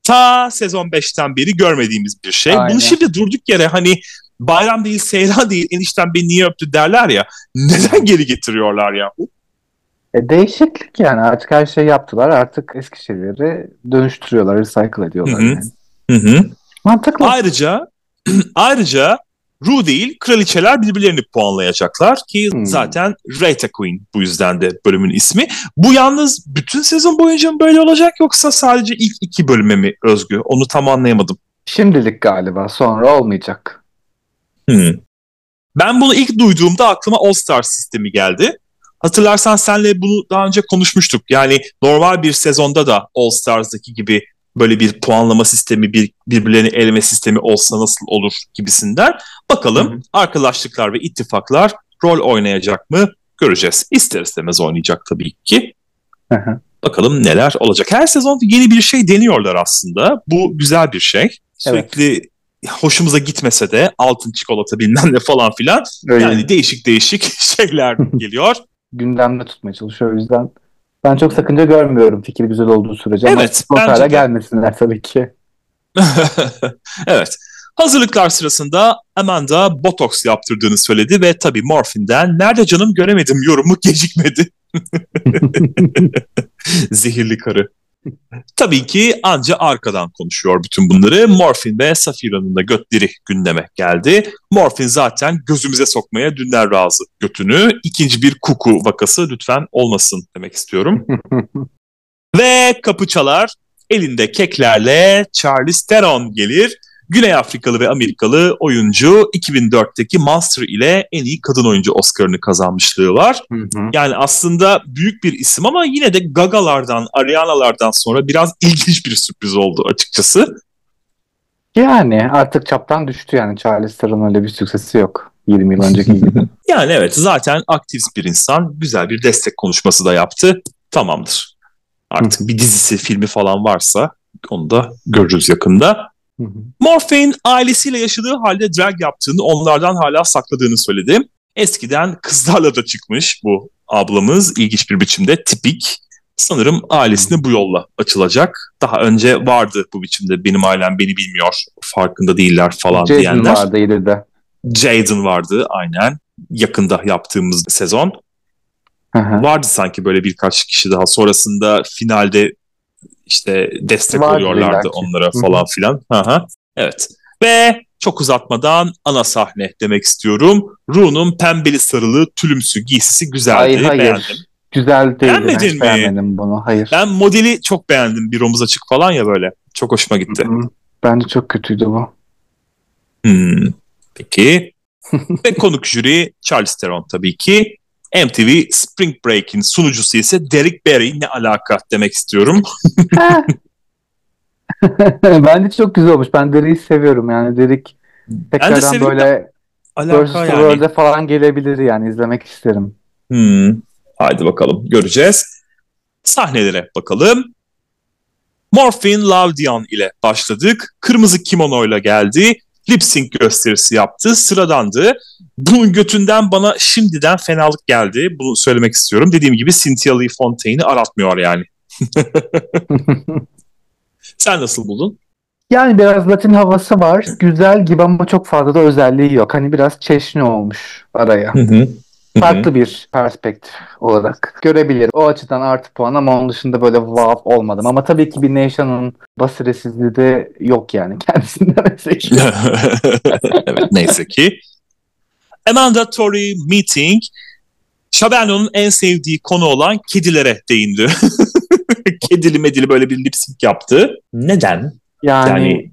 [SPEAKER 1] Ta sezon 5'ten beri görmediğimiz bir şey.
[SPEAKER 2] Aynen.
[SPEAKER 1] Bunu şimdi durduk yere hani bayram değil, seyran değil, enişten beni niye öptü derler ya. Neden geri getiriyorlar ya?
[SPEAKER 2] E, değişiklik yani artık her şeyi yaptılar. Artık eski şeyleri dönüştürüyorlar, recycle ediyorlar.
[SPEAKER 1] Hı hı.
[SPEAKER 2] Yani.
[SPEAKER 1] Hı hı.
[SPEAKER 2] Mantıklı.
[SPEAKER 1] Ayrıca ayrıca Ru değil kraliçeler birbirlerini puanlayacaklar ki
[SPEAKER 2] Hmm.
[SPEAKER 1] zaten Rita Queen bu yüzden de bölümün ismi. Bu yalnız bütün sezon boyunca mı böyle olacak yoksa sadece ilk iki bölüme mi özgü? Onu tam anlayamadım.
[SPEAKER 2] Şimdilik galiba sonra olmayacak.
[SPEAKER 1] Hmm. Ben bunu ilk duyduğumda aklıma All Star sistemi geldi. Hatırlarsan senle bunu daha önce konuşmuştuk. Yani normal bir sezonda da All Stars'daki gibi böyle bir puanlama sistemi, bir birbirlerini eleme sistemi olsa nasıl olur gibisinden. Bakalım
[SPEAKER 2] Hı hı.
[SPEAKER 1] arkadaşlıklar ve ittifaklar rol oynayacak mı göreceğiz. İster istemez oynayacak tabii ki.
[SPEAKER 2] Hı hı.
[SPEAKER 1] Bakalım neler olacak. Her sezon yeni bir şey deniyorlar aslında. Bu güzel bir şey. Sürekli hoşumuza gitmese de altın çikolata bilmem ne falan filan.
[SPEAKER 2] Öyle
[SPEAKER 1] Yani değişik değişik şeyler geliyor.
[SPEAKER 2] gündemde tutmaya çalışıyor o yüzden. Ben çok sakınca görmüyorum fikir güzel olduğu sürece. Ama
[SPEAKER 1] Evet,
[SPEAKER 2] o
[SPEAKER 1] bence de.
[SPEAKER 2] gelmesinler tabii ki.
[SPEAKER 1] evet. Hazırlıklar sırasında Amanda botoks yaptırdığını söyledi ve tabii morfinden nerede canım göremedim yorumu gecikmedi. Zehirli karı. Tabii ki anca arkadan konuşuyor bütün bunları. Morfin ve Safira'nın da götleri gündeme geldi. Morfin zaten gözümüze sokmaya dünden razı götünü. İkinci bir kuku vakası lütfen olmasın demek istiyorum. Ve kapı çalar. Elinde keklerle Charlize Theron gelir. Güney Afrikalı ve Amerikalı oyuncu 2004'teki Monster ile en iyi kadın oyuncu Oscar'ını kazanmışlığı var.
[SPEAKER 2] Hı hı.
[SPEAKER 1] Yani aslında büyük bir isim ama yine de Gaga'lardan, Ariana'lardan sonra biraz ilginç bir sürpriz oldu açıkçası.
[SPEAKER 2] yani artık çaptan düştü yani. Charles Theron öyle bir süksesi yok. 20 yıl önceki gibi.
[SPEAKER 1] Yani evet zaten aktivist bir insan. Güzel bir destek konuşması da yaptı. Tamamdır. Artık bir dizisi, filmi falan varsa onu da görürüz yakında. Morphine ailesiyle yaşadığı halde drag yaptığını onlardan hala sakladığını söyledi. Eskiden kızlarla da çıkmış bu ablamız ilginç bir biçimde tipik. Sanırım ailesine bu yolla açılacak. Daha önce vardı bu biçimde benim ailem beni bilmiyor, farkında değiller falan
[SPEAKER 2] Jason
[SPEAKER 1] diyenler.
[SPEAKER 2] vardı ileride.
[SPEAKER 1] Jaden vardı aynen yakında yaptığımız sezon.
[SPEAKER 2] Hı hı.
[SPEAKER 1] Vardı sanki böyle birkaç kişi daha sonrasında finalde işte destek
[SPEAKER 2] Vardı
[SPEAKER 1] oluyorlardı onlara falan filan. Aha, evet. Ve çok uzatmadan ana sahne demek istiyorum. Ru'nun pembeli sarılı tülümsü giysisi güzeldi.
[SPEAKER 2] Hayır hayır.
[SPEAKER 1] Beğendim.
[SPEAKER 2] Güzel değil.
[SPEAKER 1] Beğenmedin mi?
[SPEAKER 2] beğenmedim bunu. Hayır.
[SPEAKER 1] Ben modeli çok beğendim. Bir omuz açık falan ya böyle. Çok hoşuma gitti.
[SPEAKER 2] Hı hı. Bence çok kötüydü bu.
[SPEAKER 1] Hmm, Peki. Ve konuk jüri Charles Theron tabii ki. MTV Spring Break'in sunucusu ise Derek Barry ne alaka demek istiyorum.
[SPEAKER 2] Bence çok güzel olmuş. Ben Derek'i seviyorum yani. Derek tekrardan
[SPEAKER 1] seviyorum
[SPEAKER 2] böyle Versus
[SPEAKER 1] yani.
[SPEAKER 2] World'e falan gelebilir yani. izlemek isterim.
[SPEAKER 1] Hmm. Haydi bakalım göreceğiz. Sahnelere bakalım. Morphine Love Dion ile başladık. Kırmızı kimonoyla geldi. Lip sync gösterisi yaptı. Sıradandı. Bunun götünden bana şimdiden fenalık geldi. Bunu söylemek istiyorum. Dediğim gibi Cynthia Lee Fontaine'i aratmıyor yani. Sen nasıl buldun?
[SPEAKER 2] Yani biraz Latin havası var. Güzel gibi ama çok fazla da özelliği yok. Hani biraz çeşni olmuş araya. Farklı bir perspektif olarak görebilir. O açıdan artı puan ama onun dışında böyle wow olmadım. Ama tabii ki bir Nation'ın basiresizliği de yok yani kendisinde mesela.
[SPEAKER 1] evet neyse ki. Amanda Tory Meeting Şaberno'nun en sevdiği konu olan kedilere değindi. Kedili medili böyle bir lip sync yaptı. Neden?
[SPEAKER 2] Yani,
[SPEAKER 1] Yani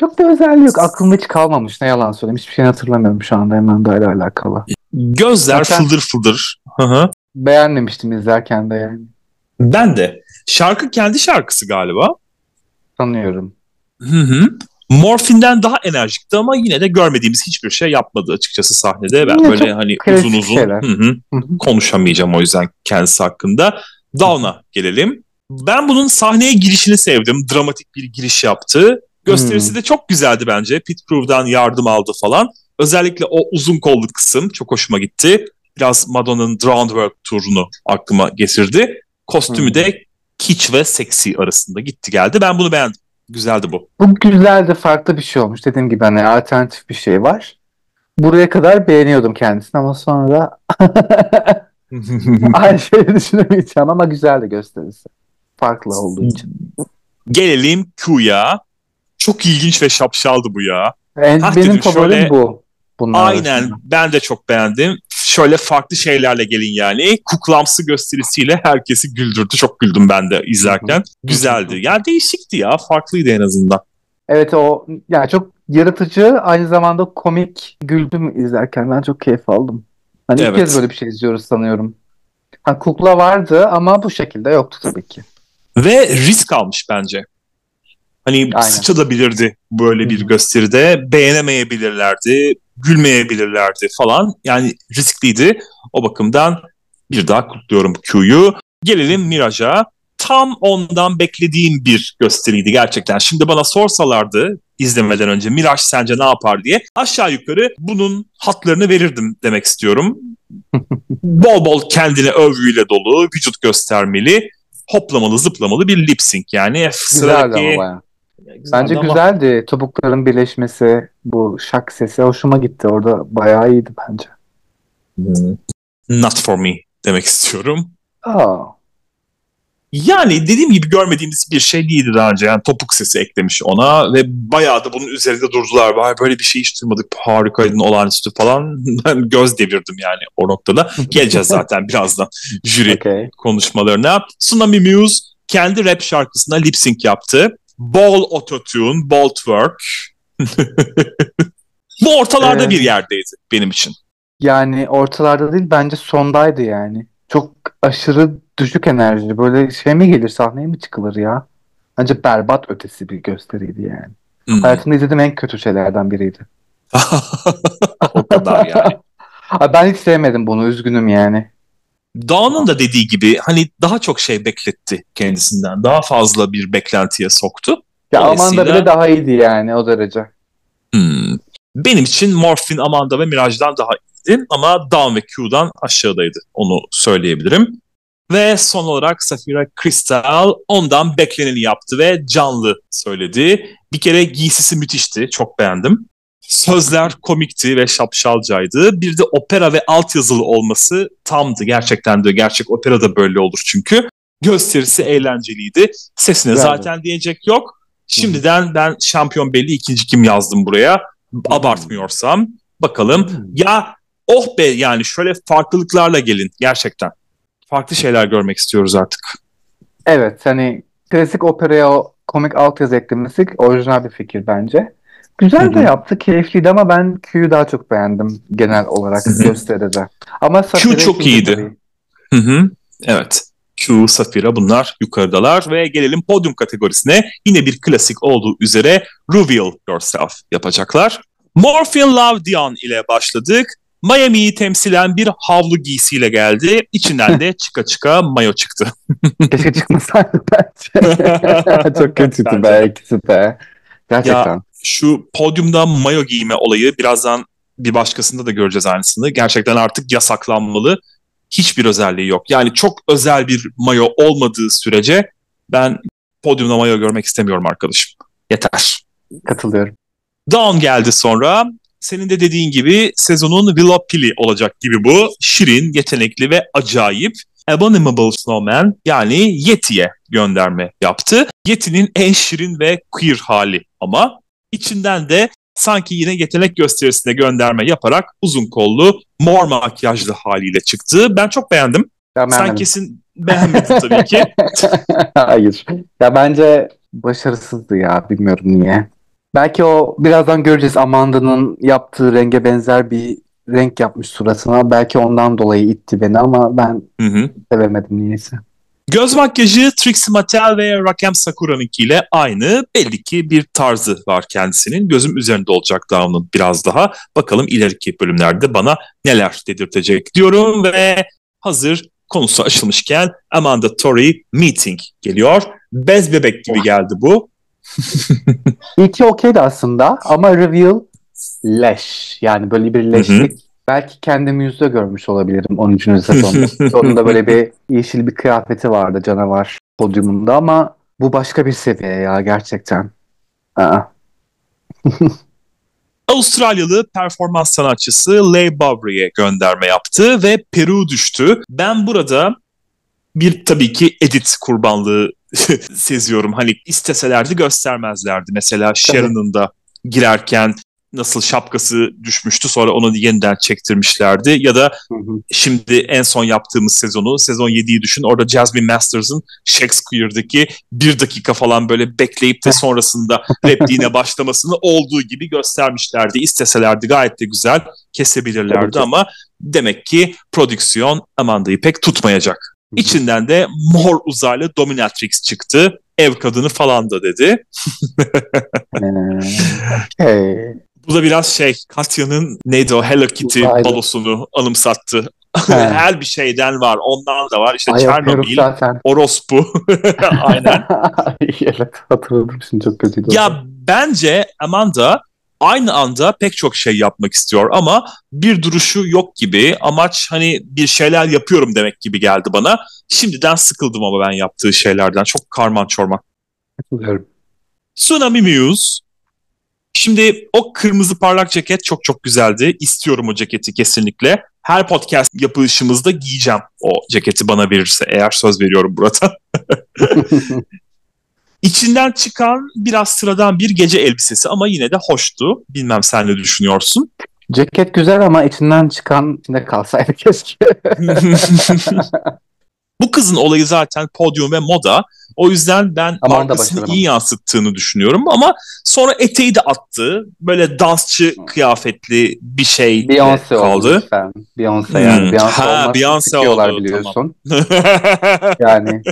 [SPEAKER 2] çok da özelliği yok. Aklımda hiç kalmamış. Ne yalan söyleyeyim. Hiçbir şey hatırlamıyorum şu anda Amanda ile alakalı.
[SPEAKER 1] gözler
[SPEAKER 2] Zaten-
[SPEAKER 1] fıldır fıldır. Hı hı.
[SPEAKER 2] Beğenmemiştim izlerken de yani.
[SPEAKER 1] ben de. Şarkı kendi şarkısı galiba.
[SPEAKER 2] sanıyorum.
[SPEAKER 1] Hı hı. Morfin'den daha enerjikti ama yine de görmediğimiz hiçbir şey yapmadı açıkçası sahnede. Ben
[SPEAKER 2] Yine
[SPEAKER 1] böyle hani uzun uzun
[SPEAKER 2] şeyler.
[SPEAKER 1] hı hı,
[SPEAKER 2] Hı hı.
[SPEAKER 1] konuşamayacağım o yüzden kendisi hakkında. Down'a gelelim. Ben bunun sahneye girişini sevdim. Dramatik bir giriş yaptı. Gösterisi
[SPEAKER 2] Hmm.
[SPEAKER 1] de çok güzeldi bence. Pit Crew'dan yardım aldı falan. Özellikle o uzun kollu kısım çok hoşuma gitti. Biraz Madonna'nın Drowned World turunu aklıma getirdi. Kostümü
[SPEAKER 2] Hmm.
[SPEAKER 1] de kitsch ve seksi arasında gitti geldi. Ben bunu beğendim. Güzeldi bu.
[SPEAKER 2] Bu güzeldi, farklı bir şey olmuş. Dediğim gibi hani alternatif bir şey var. Buraya kadar beğeniyordum kendisini ama sonra aynı şeyi düşünemeyeceğim ama güzeldi gösterisi. Farklı olduğu için.
[SPEAKER 1] Gelelim Q'ya. Çok ilginç ve şapşaldı bu ya.
[SPEAKER 2] En,
[SPEAKER 1] Hah
[SPEAKER 2] benim favorim
[SPEAKER 1] şöyle-
[SPEAKER 2] bu. Bunlar
[SPEAKER 1] Aynen
[SPEAKER 2] arasında.
[SPEAKER 1] ben de çok beğendim. Şöyle farklı şeylerle gelin yani. Kuklamsı gösterisiyle herkesi güldürdü. Çok güldüm ben de izlerken. Güzeldi. Ya değişikti ya. Farklıydı en azından.
[SPEAKER 2] Evet o yani çok yaratıcı aynı zamanda komik güldüm izlerken ben çok keyif aldım. Hani ilk
[SPEAKER 1] Evet.
[SPEAKER 2] kez böyle bir şey izliyoruz sanıyorum. Ha, kukla vardı ama bu şekilde yoktu tabii ki.
[SPEAKER 1] Ve risk almış bence. Hani
[SPEAKER 2] Aynen.
[SPEAKER 1] sıçabilirdi böyle bir gösteride. Beğenemeyebilirlerdi. Gülmeyebilirlerdi falan. Yani riskliydi. O bakımdan bir daha kutluyorum Q'yu. Gelelim Mirage'a. Tam ondan beklediğim bir gösteriydi gerçekten. Şimdi bana sorsalardı izlemeden önce Mirage sence ne yapar diye aşağı yukarı bunun hatlarını verirdim demek istiyorum. bol bol kendine övgüyle dolu, vücut göstermeli, hoplamalı zıplamalı bir lip sync yani.
[SPEAKER 2] Güzeldi
[SPEAKER 1] Sıradaki...
[SPEAKER 2] ama bayağı.
[SPEAKER 1] Güzeldi
[SPEAKER 2] Bence
[SPEAKER 1] ama-
[SPEAKER 2] güzeldi. Topukların birleşmesi, bu şak sesi hoşuma gitti. Orada bayağı iyiydi bence.
[SPEAKER 1] Not for me demek istiyorum.
[SPEAKER 2] Aa,
[SPEAKER 1] Yani dediğim gibi görmediğimiz bir şey değildi daha önce. Yani topuk sesi eklemiş ona ve bayağı da bunun üzerinde durdular. Vay böyle bir şey hiç duymadık. Harikaydın olağanüstü falan. Ben göz devirdim yani o noktada. Geleceğiz zaten birazdan jüri
[SPEAKER 2] okey.
[SPEAKER 1] konuşmalarına. Tsunami Muse kendi rap şarkısına lip sync yaptı. Ball autotune, ball twerk. Bu ortalarda
[SPEAKER 2] Ee,
[SPEAKER 1] bir yerdeydi benim için.
[SPEAKER 2] Yani ortalarda değil bence sondaydı yani. Çok aşırı düşük enerji. Böyle şey mi gelir sahneye mi çıkılır ya? Bence berbat ötesi bir gösteriydi yani.
[SPEAKER 1] Hmm.
[SPEAKER 2] Hayatımda izlediğim en kötü şeylerden biriydi.
[SPEAKER 1] o kadar yani.
[SPEAKER 2] Ben hiç sevmedim bunu üzgünüm yani.
[SPEAKER 1] Dawn'un da dediği gibi hani daha çok şey bekletti kendisinden. Daha fazla bir beklentiye soktu.
[SPEAKER 2] Ya
[SPEAKER 1] Dolayısıyla-
[SPEAKER 2] Amanda bile daha iyiydi yani o derece.
[SPEAKER 1] Hmm. Benim için Morphin, Amanda ve Mirage'dan daha iyiydi ama Dawn ve Q'dan aşağıdaydı. Onu söyleyebilirim. Ve son olarak Safira Crystal ondan bekleneni yaptı ve canlı söyledi. Bir kere giysisi müthişti. Çok beğendim. Sözler komikti ve şapşalcaydı. Bir de opera ve altyazılı olması tamdı. Gerçekten de gerçek opera da böyle olur çünkü. Gösterisi eğlenceliydi. Sesine
[SPEAKER 2] Güzeldi.
[SPEAKER 1] zaten diyecek yok. Şimdiden ben şampiyon belli ikinci kim yazdım buraya. Abartmıyorsam. Bakalım. Ya oh be yani şöyle farklılıklarla gelin gerçekten. Farklı şeyler görmek istiyoruz artık.
[SPEAKER 2] Evet hani klasik operaya o komik altyazı eklemesi orijinal bir fikir bence. Güzel de yaptı, keyifliydi ama ben Q'yu daha çok beğendim genel olarak gösteride. Ama Safira
[SPEAKER 1] çok iyiydi. Hı hı. Evet. Q, Safira bunlar yukarıdalar ve gelelim podyum kategorisine. Yine bir klasik olduğu üzere Reveal Yourself yapacaklar. Morphin Love Dion ile başladık. Miami'yi temsilen bir havlu giysiyle geldi. İçinden de çıka çıka mayo çıktı.
[SPEAKER 2] Keşke çıkmasaydı bence. Çok kötüydü
[SPEAKER 1] Bence
[SPEAKER 2] be ikisi de. Gerçekten.
[SPEAKER 1] Şu podyumda mayo giyme olayı birazdan bir başkasında da göreceğiz aynısını. Gerçekten artık yasaklanmalı. Hiçbir özelliği yok. Yani çok özel bir mayo olmadığı sürece ben podyumda mayo görmek istemiyorum arkadaşım. Yeter.
[SPEAKER 2] Katılıyorum.
[SPEAKER 1] Dawn geldi sonra. Senin de dediğin gibi sezonun Willow Pili olacak gibi bu. Şirin, yetenekli ve acayip. Abominable Snowman yani Yeti'ye gönderme yaptı. Yeti'nin en şirin ve queer hali ama içinden de sanki yine yetenek gösterisine gönderme yaparak uzun kollu mor makyajlı haliyle çıktı. Ben çok beğendim.
[SPEAKER 2] Ya
[SPEAKER 1] Sen
[SPEAKER 2] beğenmedim.
[SPEAKER 1] kesin beğenmedin tabii ki.
[SPEAKER 2] Hayır. Ya bence başarısızdı ya. Bilmiyorum niye. Belki o birazdan göreceğiz Amanda'nın yaptığı renge benzer bir renk yapmış suratına. Belki ondan dolayı itti beni ama ben
[SPEAKER 1] Hı hı.
[SPEAKER 2] sevemedim niyeyse.
[SPEAKER 1] Göz makyajı Trixie Mattel ve Rakem Sakura'nınkiyle aynı. Belli ki bir tarzı var kendisinin. Gözüm üzerinde olacak Dawn'un biraz daha. Bakalım ileriki bölümlerde bana neler dedirtecek diyorum ve hazır konusu açılmışken Amanda Tory Meeting geliyor. Bez bebek gibi geldi bu.
[SPEAKER 2] İlki okeydi aslında ama reveal leş. Yani böyle bir leşlik. Belki kendimi yüzde görmüş olabilirim 10. sezonda. Sonunda böyle bir yeşil bir kıyafeti vardı canavar podyumunda ama bu başka bir seviye ya gerçekten. Aa.
[SPEAKER 1] Avustralyalı performans sanatçısı Leigh Bowry'e gönderme yaptı ve Peru düştü. Ben burada bir tabii ki edit kurbanlığı seziyorum. Hani isteselerdi göstermezlerdi. Mesela Sharon'ın da girerken nasıl şapkası düşmüştü sonra onu yeniden çektirmişlerdi. Ya da hı hı. şimdi en son yaptığımız sezonu sezon 7'yi düşün orada Jasmine Masters'ın Shakespeare'daki bir dakika falan böyle bekleyip de sonrasında repliğine başlamasını olduğu gibi göstermişlerdi. İsteselerdi gayet de güzel kesebilirlerdi ama demek ki prodüksiyon Amanda'yı pek tutmayacak. İçinden de mor uzaylı dominatrix çıktı. Ev kadını falan da dedi.
[SPEAKER 2] okay.
[SPEAKER 1] Bu da biraz şey Katya'nın neydi o Hello Kitty Aynen. balosunu anımsattı. Her bir şeyden var. Ondan da var. İşte Ay, Chernobyl, Orospu. Aynen.
[SPEAKER 2] evet hatırladım şimdi çok kötüydü.
[SPEAKER 1] Ya bence Amanda aynı anda pek çok şey yapmak istiyor ama bir duruşu yok gibi. Amaç hani bir şeyler yapıyorum demek gibi geldi bana. Şimdiden sıkıldım ama ben yaptığı şeylerden. Çok karman çorman.
[SPEAKER 2] Hatırlıyorum.
[SPEAKER 1] Tsunami Muse Şimdi o kırmızı parlak ceket çok çok güzeldi. İstiyorum o ceketi kesinlikle. Her podcast yapılışımızda giyeceğim o ceketi bana verirse. Eğer söz veriyorum burada. İçinden çıkan biraz sıradan bir gece elbisesi ama yine de hoştu. Bilmem sen ne düşünüyorsun?
[SPEAKER 2] Ceket güzel ama içinden çıkan içinde kalsaydı keşke.
[SPEAKER 1] Bu kızın olayı zaten podyum ve moda. O yüzden ben Aman markasını iyi yansıttığını düşünüyorum ama sonra eteği de attı. Böyle dansçı kıyafetli bir şey Beyoncé kaldı. Oldu
[SPEAKER 2] Beyoncé yani. Hmm. Beyoncé ha, Beyoncé oldu. biliyorsun. Tamam. yani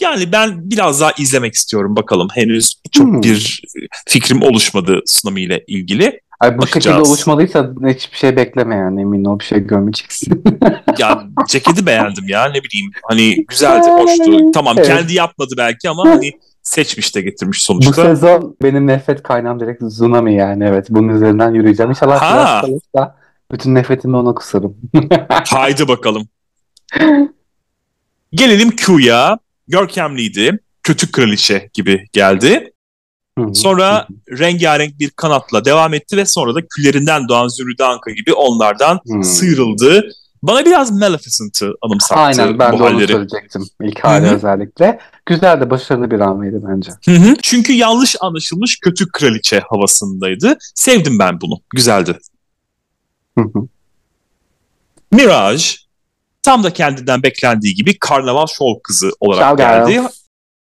[SPEAKER 1] yani ben biraz daha izlemek istiyorum bakalım. Henüz çok hmm. bir fikrim oluşmadı Tsunami ile ilgili.
[SPEAKER 2] Ay bu Bakacağız. şekilde oluşmalıysa hiçbir şey bekleme yani emin ol bir şey görmeyeceksin.
[SPEAKER 1] ya ceketi beğendim ya ne bileyim hani güzeldi hoştu. Tamam evet. kendi yapmadı belki ama hani seçmiş de getirmiş sonuçta.
[SPEAKER 2] Bu sezon benim nefret kaynağım direkt Tsunami yani evet bunun üzerinden yürüyeceğim. İnşallah ha. kalırsa bütün nefretimi ona kusarım.
[SPEAKER 1] Haydi bakalım. Gelelim Q'ya. Görkemliydi. Kötü kraliçe gibi geldi. Sonra rengarenk bir kanatla devam etti ve sonra da küllerinden doğan Zümrüt Anka gibi onlardan hmm. sıyrıldı. Bana biraz Maleficent'ı anımsattı
[SPEAKER 2] Aynen ben
[SPEAKER 1] bu
[SPEAKER 2] de halleri. onu söyleyecektim ilk hali Hı-hı. özellikle. Güzel de başarılı bir hamleydi bence.
[SPEAKER 1] Hı-hı. Çünkü yanlış anlaşılmış kötü kraliçe havasındaydı. Sevdim ben bunu. Güzeldi. Hı-hı. Mirage tam da kendinden beklendiği gibi karnaval şov kızı olarak Ciao, geldi. Girl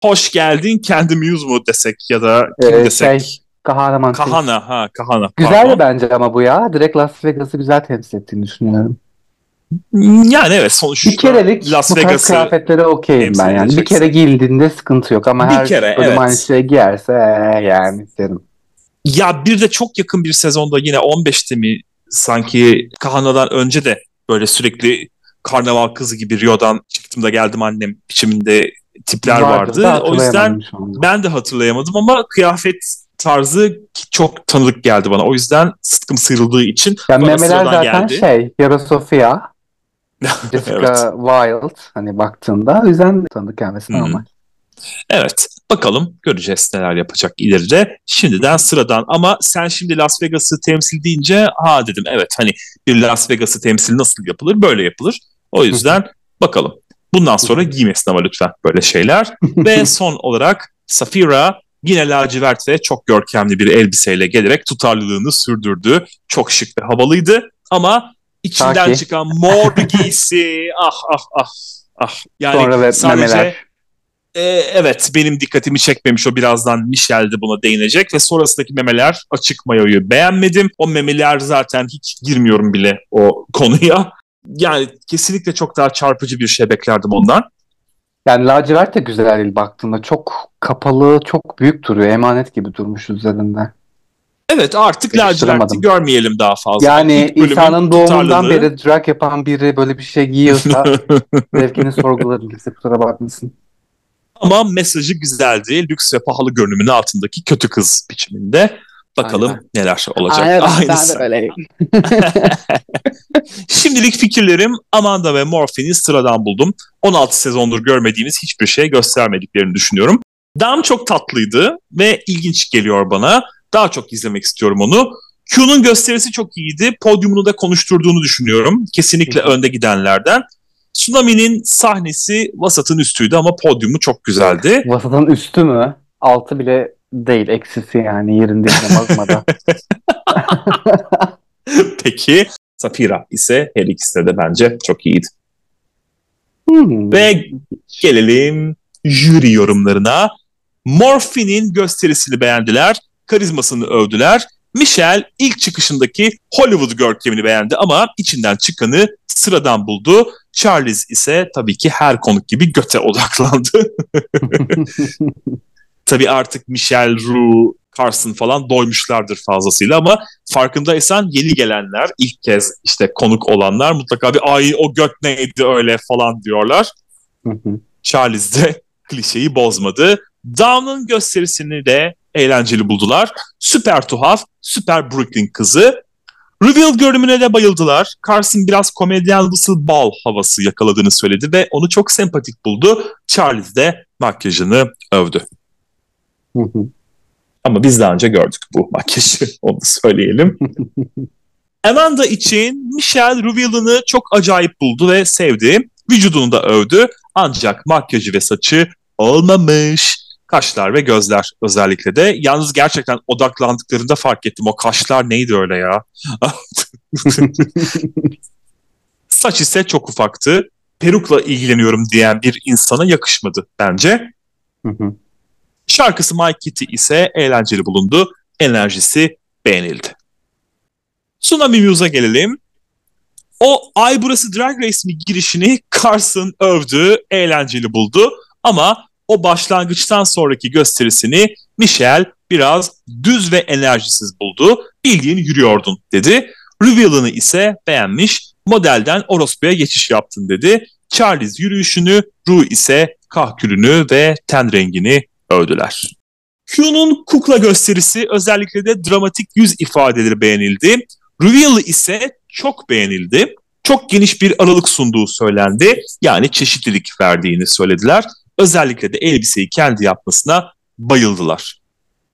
[SPEAKER 1] hoş geldin kendi Muse mu desek ya da kim ee, desek? Şey,
[SPEAKER 2] Kahraman.
[SPEAKER 1] Kahana ha Kahana.
[SPEAKER 2] Güzel bence ama bu ya. Direkt Las Vegas'ı güzel temsil ettiğini düşünüyorum.
[SPEAKER 1] Yani evet sonuçta
[SPEAKER 2] bir kerelik Las Vegas'ı kıyafetleri okeyim ben yani. Bir kere giyildiğinde sıkıntı yok ama bir her kere, bölüm evet. aynı şey giyerse yani derim.
[SPEAKER 1] Ya bir de çok yakın bir sezonda yine 15'te mi sanki Kahana'dan önce de böyle sürekli karnaval kızı gibi Rio'dan çıktım da geldim annem biçiminde tipler vardı. vardı. O yüzden ben de hatırlayamadım ama kıyafet tarzı çok tanıdık geldi bana. O yüzden sıtkım sıyrıldığı için
[SPEAKER 2] yani memeler zaten geldi. şey, Yara Sofia, Jessica evet. Wild hani baktığında o yüzden tanıdık gelmesi normal.
[SPEAKER 1] Evet. Bakalım göreceğiz neler yapacak ileride. Şimdiden sıradan ama sen şimdi Las Vegas'ı temsil deyince ha dedim evet hani bir Las Vegas'ı temsil nasıl yapılır? Böyle yapılır. O yüzden bakalım. Bundan sonra giymesin ama lütfen böyle şeyler. ve son olarak Safira yine lacivert ve çok görkemli bir elbiseyle gelerek tutarlılığını sürdürdü. Çok şık ve havalıydı ama içinden Taki. çıkan mor bir giysi ah ah ah ah. Yani Sonra sadece memeler. E, evet benim dikkatimi çekmemiş o birazdan Michel de buna değinecek ve sonrasındaki memeler açık mayoyu beğenmedim. O memeler zaten hiç girmiyorum bile o konuya yani kesinlikle çok daha çarpıcı bir şey beklerdim ondan.
[SPEAKER 2] Yani lacivert de güzel değil baktığında. Çok kapalı, çok büyük duruyor. Emanet gibi durmuş üzerinde.
[SPEAKER 1] Evet artık laciverti görmeyelim daha fazla.
[SPEAKER 2] Yani İsa'nın doğumundan beri drag yapan biri böyle bir şey giyiyorsa zevkini sorgularım kimse kusura bakmasın.
[SPEAKER 1] Ama mesajı güzeldi. Lüks ve pahalı görünümün altındaki kötü kız biçiminde. Bakalım Aynen. neler olacak.
[SPEAKER 2] Aynen, Aynısı. Ben de öyleyim.
[SPEAKER 1] Şimdilik fikirlerim Amanda ve Morphin'i sıradan buldum. 16 sezondur görmediğimiz hiçbir şey göstermediklerini düşünüyorum. Dam çok tatlıydı ve ilginç geliyor bana. Daha çok izlemek istiyorum onu. Q'nun gösterisi çok iyiydi. Podyumunu da konuşturduğunu düşünüyorum. Kesinlikle önde gidenlerden. Tsunami'nin sahnesi vasatın üstüydü ama podyumu çok güzeldi.
[SPEAKER 2] Vasatın üstü mü? Altı bile değil. Eksisi yani yerinde yazmada.
[SPEAKER 1] Peki Safira ise her ikisi de bence çok iyiydi. Hmm. Ve gelelim jüri yorumlarına. Morphin'in gösterisini beğendiler, karizmasını övdüler. Michelle ilk çıkışındaki Hollywood görkemini beğendi ama içinden çıkanı sıradan buldu. Charles ise tabii ki her konuk gibi göte odaklandı. tabii artık Michelle, Rue, Carson falan doymuşlardır fazlasıyla ama farkındaysan yeni gelenler ilk kez işte konuk olanlar mutlaka bir ay o göt neydi öyle falan diyorlar. Charles de klişeyi bozmadı. Down'un gösterisini de eğlenceli buldular. Süper tuhaf, süper Brooklyn kızı. Reveal görünümüne de bayıldılar. Carson biraz komedyen Whistle Ball havası yakaladığını söyledi ve onu çok sempatik buldu. Charles de makyajını övdü. Ama biz daha önce gördük bu makyajı, onu söyleyelim. Amanda için Michelle Reveal'ını çok acayip buldu ve sevdi. Vücudunu da övdü. Ancak makyajı ve saçı olmamış. Kaşlar ve gözler özellikle de. Yalnız gerçekten odaklandıklarında fark ettim. O kaşlar neydi öyle ya? Saç ise çok ufaktı. Perukla ilgileniyorum diyen bir insana yakışmadı bence. Şarkısı My Kitty ise eğlenceli bulundu. Enerjisi beğenildi. Tsunami Muse'a gelelim. O ay burası Drag Race mi girişini Carson övdü, eğlenceli buldu. Ama o başlangıçtan sonraki gösterisini Michelle biraz düz ve enerjisiz buldu. Bildiğin yürüyordun dedi. Reveal'ını ise beğenmiş. Modelden orospuya geçiş yaptın dedi. Charles yürüyüşünü, Rue ise kahkülünü ve ten rengini övdüler. Q'nun kukla gösterisi özellikle de dramatik yüz ifadeleri beğenildi. Reveal ise çok beğenildi. Çok geniş bir aralık sunduğu söylendi. Yani çeşitlilik verdiğini söylediler. Özellikle de elbiseyi kendi yapmasına bayıldılar.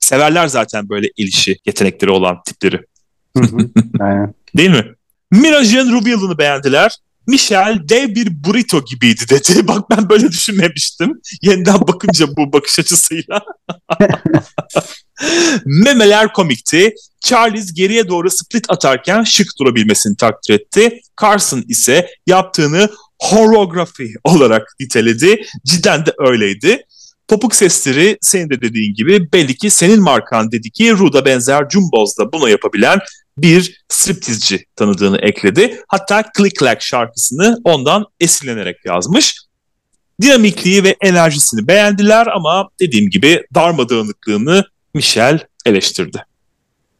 [SPEAKER 1] Severler zaten böyle el işi yetenekleri olan tipleri. Değil mi? Miraj'ın Rubial'ını beğendiler. Michel dev bir burrito gibiydi dedi. Bak ben böyle düşünmemiştim. Yeniden bakınca bu bakış açısıyla. Memeler komikti. Charles geriye doğru split atarken şık durabilmesini takdir etti. Carson ise yaptığını horografi olarak niteledi. Cidden de öyleydi. Topuk sesleri senin de dediğin gibi belli ki senin markan dedi ki Ruda benzer Jumboz'da bunu yapabilen bir striptizci tanıdığını ekledi. Hatta Click Clack şarkısını ondan esinlenerek yazmış. Dinamikliği ve enerjisini beğendiler ama dediğim gibi darmadağınıklığını Michel eleştirdi.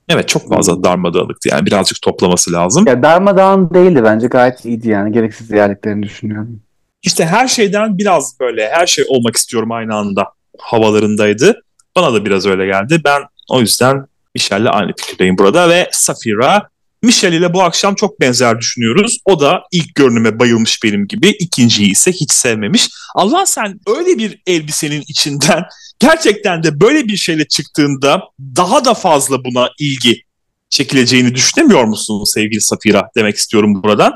[SPEAKER 1] Evet çok fazla darmadağınıktı yani birazcık toplaması lazım.
[SPEAKER 2] Ya darmadağın değildi bence gayet iyiydi yani gereksiz ziyaretlerini düşünüyorum.
[SPEAKER 1] İşte her şeyden biraz böyle her şey olmak istiyorum aynı anda havalarındaydı. Bana da biraz öyle geldi. Ben o yüzden Michel'le aynı fikirdeyim burada ve Safira Michel ile bu akşam çok benzer düşünüyoruz. O da ilk görünüme bayılmış benim gibi. ikinciyi ise hiç sevmemiş. Allah sen öyle bir elbisenin içinden gerçekten de böyle bir şeyle çıktığında daha da fazla buna ilgi çekileceğini düşünemiyor musun sevgili Safira demek istiyorum buradan.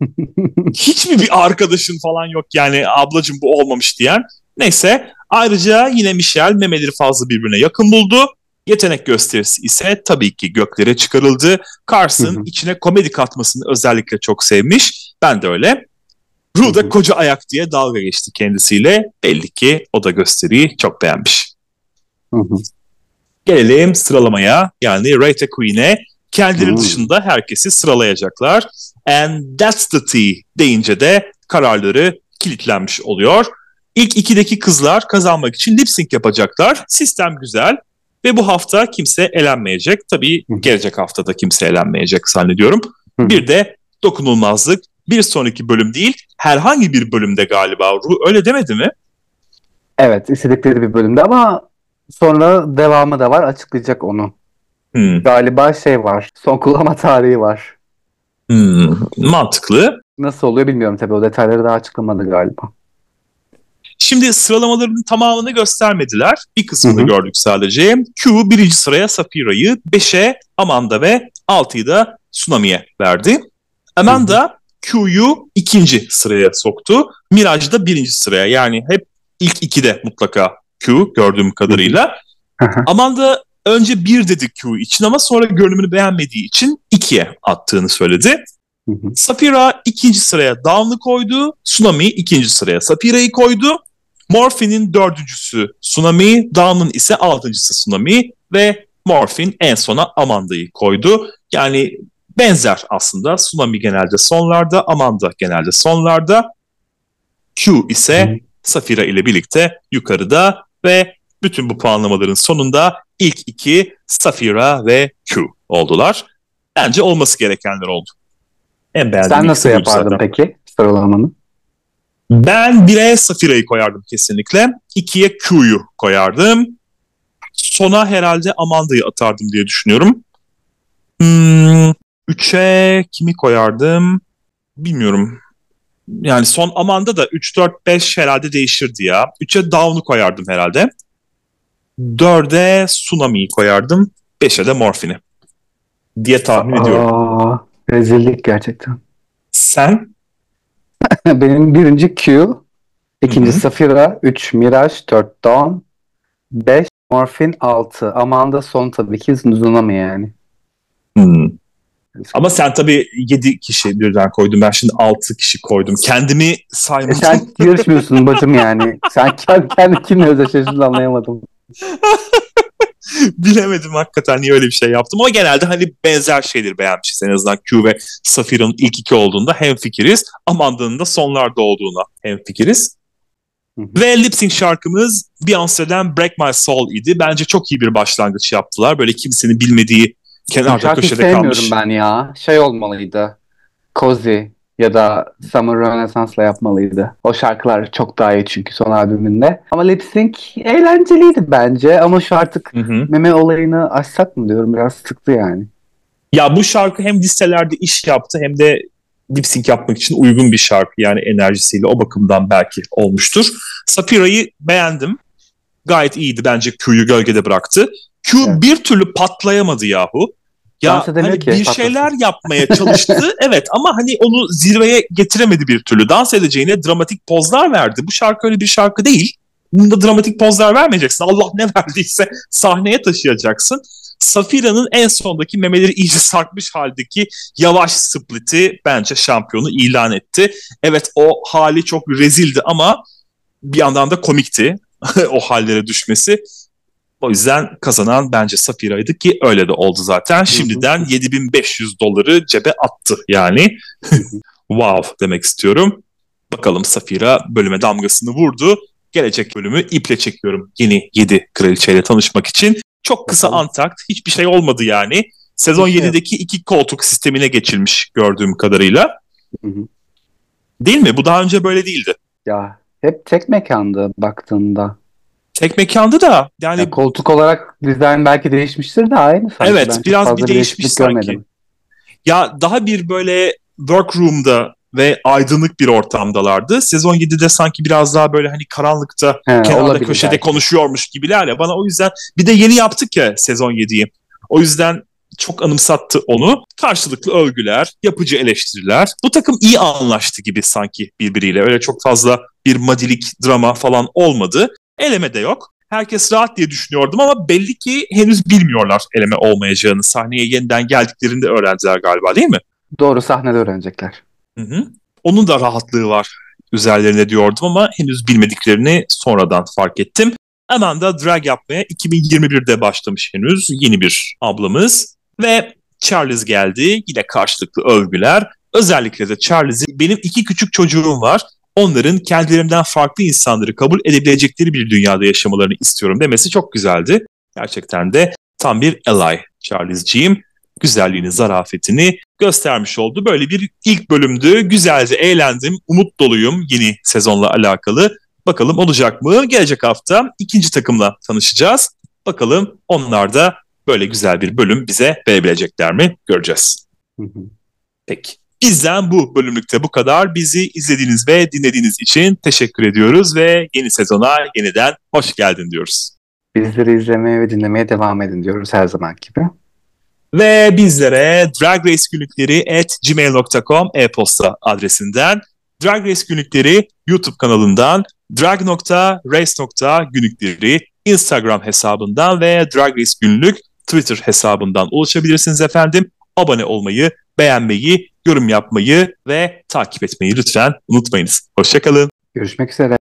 [SPEAKER 1] Hiç mi bir arkadaşın falan yok yani ablacım bu olmamış diyen. Neyse ayrıca yine Michel memeleri fazla birbirine yakın buldu. Yetenek gösterisi ise tabii ki göklere çıkarıldı. Carson içine komedi katmasını özellikle çok sevmiş. Ben de öyle. Ru da koca ayak diye dalga geçti kendisiyle. Belli ki o da gösteriyi çok beğenmiş. Gelelim sıralamaya yani Rate Queen'e. Kendileri dışında herkesi sıralayacaklar. And that's the tea deyince de kararları kilitlenmiş oluyor. İlk ikideki kızlar kazanmak için lip sync yapacaklar. Sistem güzel. Ve bu hafta kimse elenmeyecek. Tabii gelecek haftada kimse elenmeyecek zannediyorum. Bir de dokunulmazlık bir sonraki bölüm değil herhangi bir bölümde galiba. Ru öyle demedi mi?
[SPEAKER 2] Evet istedikleri bir bölümde ama sonra devamı da var açıklayacak onu.
[SPEAKER 1] Hmm.
[SPEAKER 2] Galiba şey var son kullanma tarihi var.
[SPEAKER 1] Hmm. Mantıklı.
[SPEAKER 2] Nasıl oluyor bilmiyorum tabii o detayları daha açıklamadı galiba.
[SPEAKER 1] Şimdi sıralamaların tamamını göstermediler. Bir kısmını hı hı. gördük sadece. Q birinci sıraya Safira'yı, 5'e Amanda ve 6'yı da Tsunami'ye verdi. Amanda Q'yu ikinci sıraya soktu. Mirage da birinci sıraya. Yani hep ilk ikide mutlaka Q gördüğüm kadarıyla. Amanda önce bir dedi Q için ama sonra görünümünü beğenmediği için ikiye attığını söyledi. Safira ikinci sıraya Down'u koydu. Tsunami ikinci sıraya Safira'yı koydu. Morphin'in dördüncüsü Tsunami, Down'un ise altıncısı Tsunami ve Morphin en sona Amanda'yı koydu. Yani benzer aslında. Tsunami genelde sonlarda, Amanda genelde sonlarda. Q ise. Safira ile birlikte yukarıda ve bütün bu puanlamaların sonunda ilk iki Safira ve Q oldular. Bence olması gerekenler oldu.
[SPEAKER 2] En Sen nasıl yapardın zaten. peki sıralamanı?
[SPEAKER 1] Ben 1'e Safira'yı koyardım kesinlikle. 2'ye Q'yu koyardım. Sona herhalde Amanda'yı atardım diye düşünüyorum. Hmm, 3'e kimi koyardım? Bilmiyorum. Yani son Amanda da 3, 4, 5 herhalde değişirdi ya. 3'e Down'u koyardım herhalde. 4'e Tsunami'yi koyardım. 5'e de Morphin'i. Diye tahmin Aa, ediyorum.
[SPEAKER 2] Rezillik gerçekten.
[SPEAKER 1] Sen?
[SPEAKER 2] Benim birinci Q, ikinci Hı-hı. Safira, 3 Mirage, 4 Dawn, 5 Morphin, 6. Amanda son tabii ki Tsunami yani.
[SPEAKER 1] Hmm. Ama sen tabii 7 kişi birden koydun. Ben şimdi 6 kişi koydum. Kendimi saymadım. E
[SPEAKER 2] sen yarışmıyorsun bacım yani. Sen kendi, kendi kimle özdeşleştiğini anlayamadım.
[SPEAKER 1] Bilemedim hakikaten niye öyle bir şey yaptım ama genelde hani benzer şeyleri beğenmişiz en azından Q ve Safira'nın ilk iki olduğunda hem fikiriz. Amanda'nın da sonlarda olduğuna hem fikiriz. Ve lip sync şarkımız Beyoncé'den Break My Soul idi. Bence çok iyi bir başlangıç yaptılar. Böyle kimsenin bilmediği kenarda köşede kalmış.
[SPEAKER 2] sevmiyorum ben ya. Şey olmalıydı. Cozy ya da Summer Renaissance'la yapmalıydı. O şarkılar çok daha iyi çünkü son albümünde. Ama lip sync eğlenceliydi bence ama şu artık hı hı. meme olayını açsak mı diyorum biraz sıktı yani.
[SPEAKER 1] Ya bu şarkı hem listelerde iş yaptı hem de lip sync yapmak için uygun bir şarkı yani enerjisiyle o bakımdan belki olmuştur. Sapira'yı beğendim. Gayet iyiydi bence Q'yu gölgede bıraktı. Q evet. bir türlü patlayamadı yahu. Ya hani ki, bir şeyler yapmaya çalıştı evet ama hani onu zirveye getiremedi bir türlü. Dans edeceğine dramatik pozlar verdi. Bu şarkı öyle bir şarkı değil. Bunda dramatik pozlar vermeyeceksin. Allah ne verdiyse sahneye taşıyacaksın. Safira'nın en sondaki memeleri iyice sarkmış haldeki yavaş split'i bence şampiyonu ilan etti. Evet o hali çok rezildi ama bir yandan da komikti o hallere düşmesi. O yüzden kazanan bence Safira'ydı ki öyle de oldu zaten. Şimdiden 7500 doları cebe attı yani. wow demek istiyorum. Bakalım Safira bölüme damgasını vurdu. Gelecek bölümü iple çekiyorum yeni 7 kraliçeyle tanışmak için. Çok kısa antakt, hiçbir şey olmadı yani. Sezon 7'deki iki koltuk sistemine geçilmiş gördüğüm kadarıyla. Değil mi? Bu daha önce böyle değildi.
[SPEAKER 2] Ya hep tek mekandı baktığında.
[SPEAKER 1] Tek mekanda da yani, yani
[SPEAKER 2] koltuk olarak dizayn belki değişmiştir de aynı
[SPEAKER 1] sanki. Evet ben biraz bir değişmiş sanki. Görmedim. Ya daha bir böyle workroom'da ve aydınlık bir ortamdalardı. Sezon 7'de sanki biraz daha böyle hani karanlıkta He, kenarda köşede belki. konuşuyormuş gibiler ya. Bana o yüzden bir de yeni yaptık ya sezon 7'yi. O yüzden çok anımsattı onu. Karşılıklı övgüler, yapıcı eleştiriler. Bu takım iyi anlaştı gibi sanki birbiriyle. Öyle çok fazla bir madilik drama falan olmadı. Eleme de yok. Herkes rahat diye düşünüyordum ama belli ki henüz bilmiyorlar eleme olmayacağını. Sahneye yeniden geldiklerinde öğrendiler galiba değil mi?
[SPEAKER 2] Doğru sahnede öğrenecekler.
[SPEAKER 1] Hı hı. Onun da rahatlığı var üzerlerine diyordum ama henüz bilmediklerini sonradan fark ettim. Hemen de drag yapmaya 2021'de başlamış henüz yeni bir ablamız. Ve Charles geldi. Yine karşılıklı övgüler. Özellikle de Charles'in benim iki küçük çocuğum var. Onların kendilerinden farklı insanları kabul edebilecekleri bir dünyada yaşamalarını istiyorum demesi çok güzeldi. Gerçekten de tam bir ally Charles'ciğim. Güzelliğini, zarafetini göstermiş oldu. Böyle bir ilk bölümdü. Güzeldi, eğlendim, umut doluyum yeni sezonla alakalı. Bakalım olacak mı? Gelecek hafta ikinci takımla tanışacağız. Bakalım onlar da böyle güzel bir bölüm bize verebilecekler mi? Göreceğiz. Peki. Bizden bu bölümlükte bu kadar. Bizi izlediğiniz ve dinlediğiniz için teşekkür ediyoruz ve yeni sezona yeniden hoş geldin diyoruz.
[SPEAKER 2] Bizleri izlemeye ve dinlemeye devam edin diyoruz her zaman gibi.
[SPEAKER 1] Ve bizlere Drag Race günlükleri at gmail.com e-posta adresinden, Drag Race günlükleri YouTube kanalından, drag.race.günlükleri Instagram hesabından ve Drag Race günlük Twitter hesabından ulaşabilirsiniz efendim. Abone olmayı, beğenmeyi, yorum yapmayı ve takip etmeyi lütfen unutmayınız. Hoşçakalın.
[SPEAKER 2] Görüşmek üzere.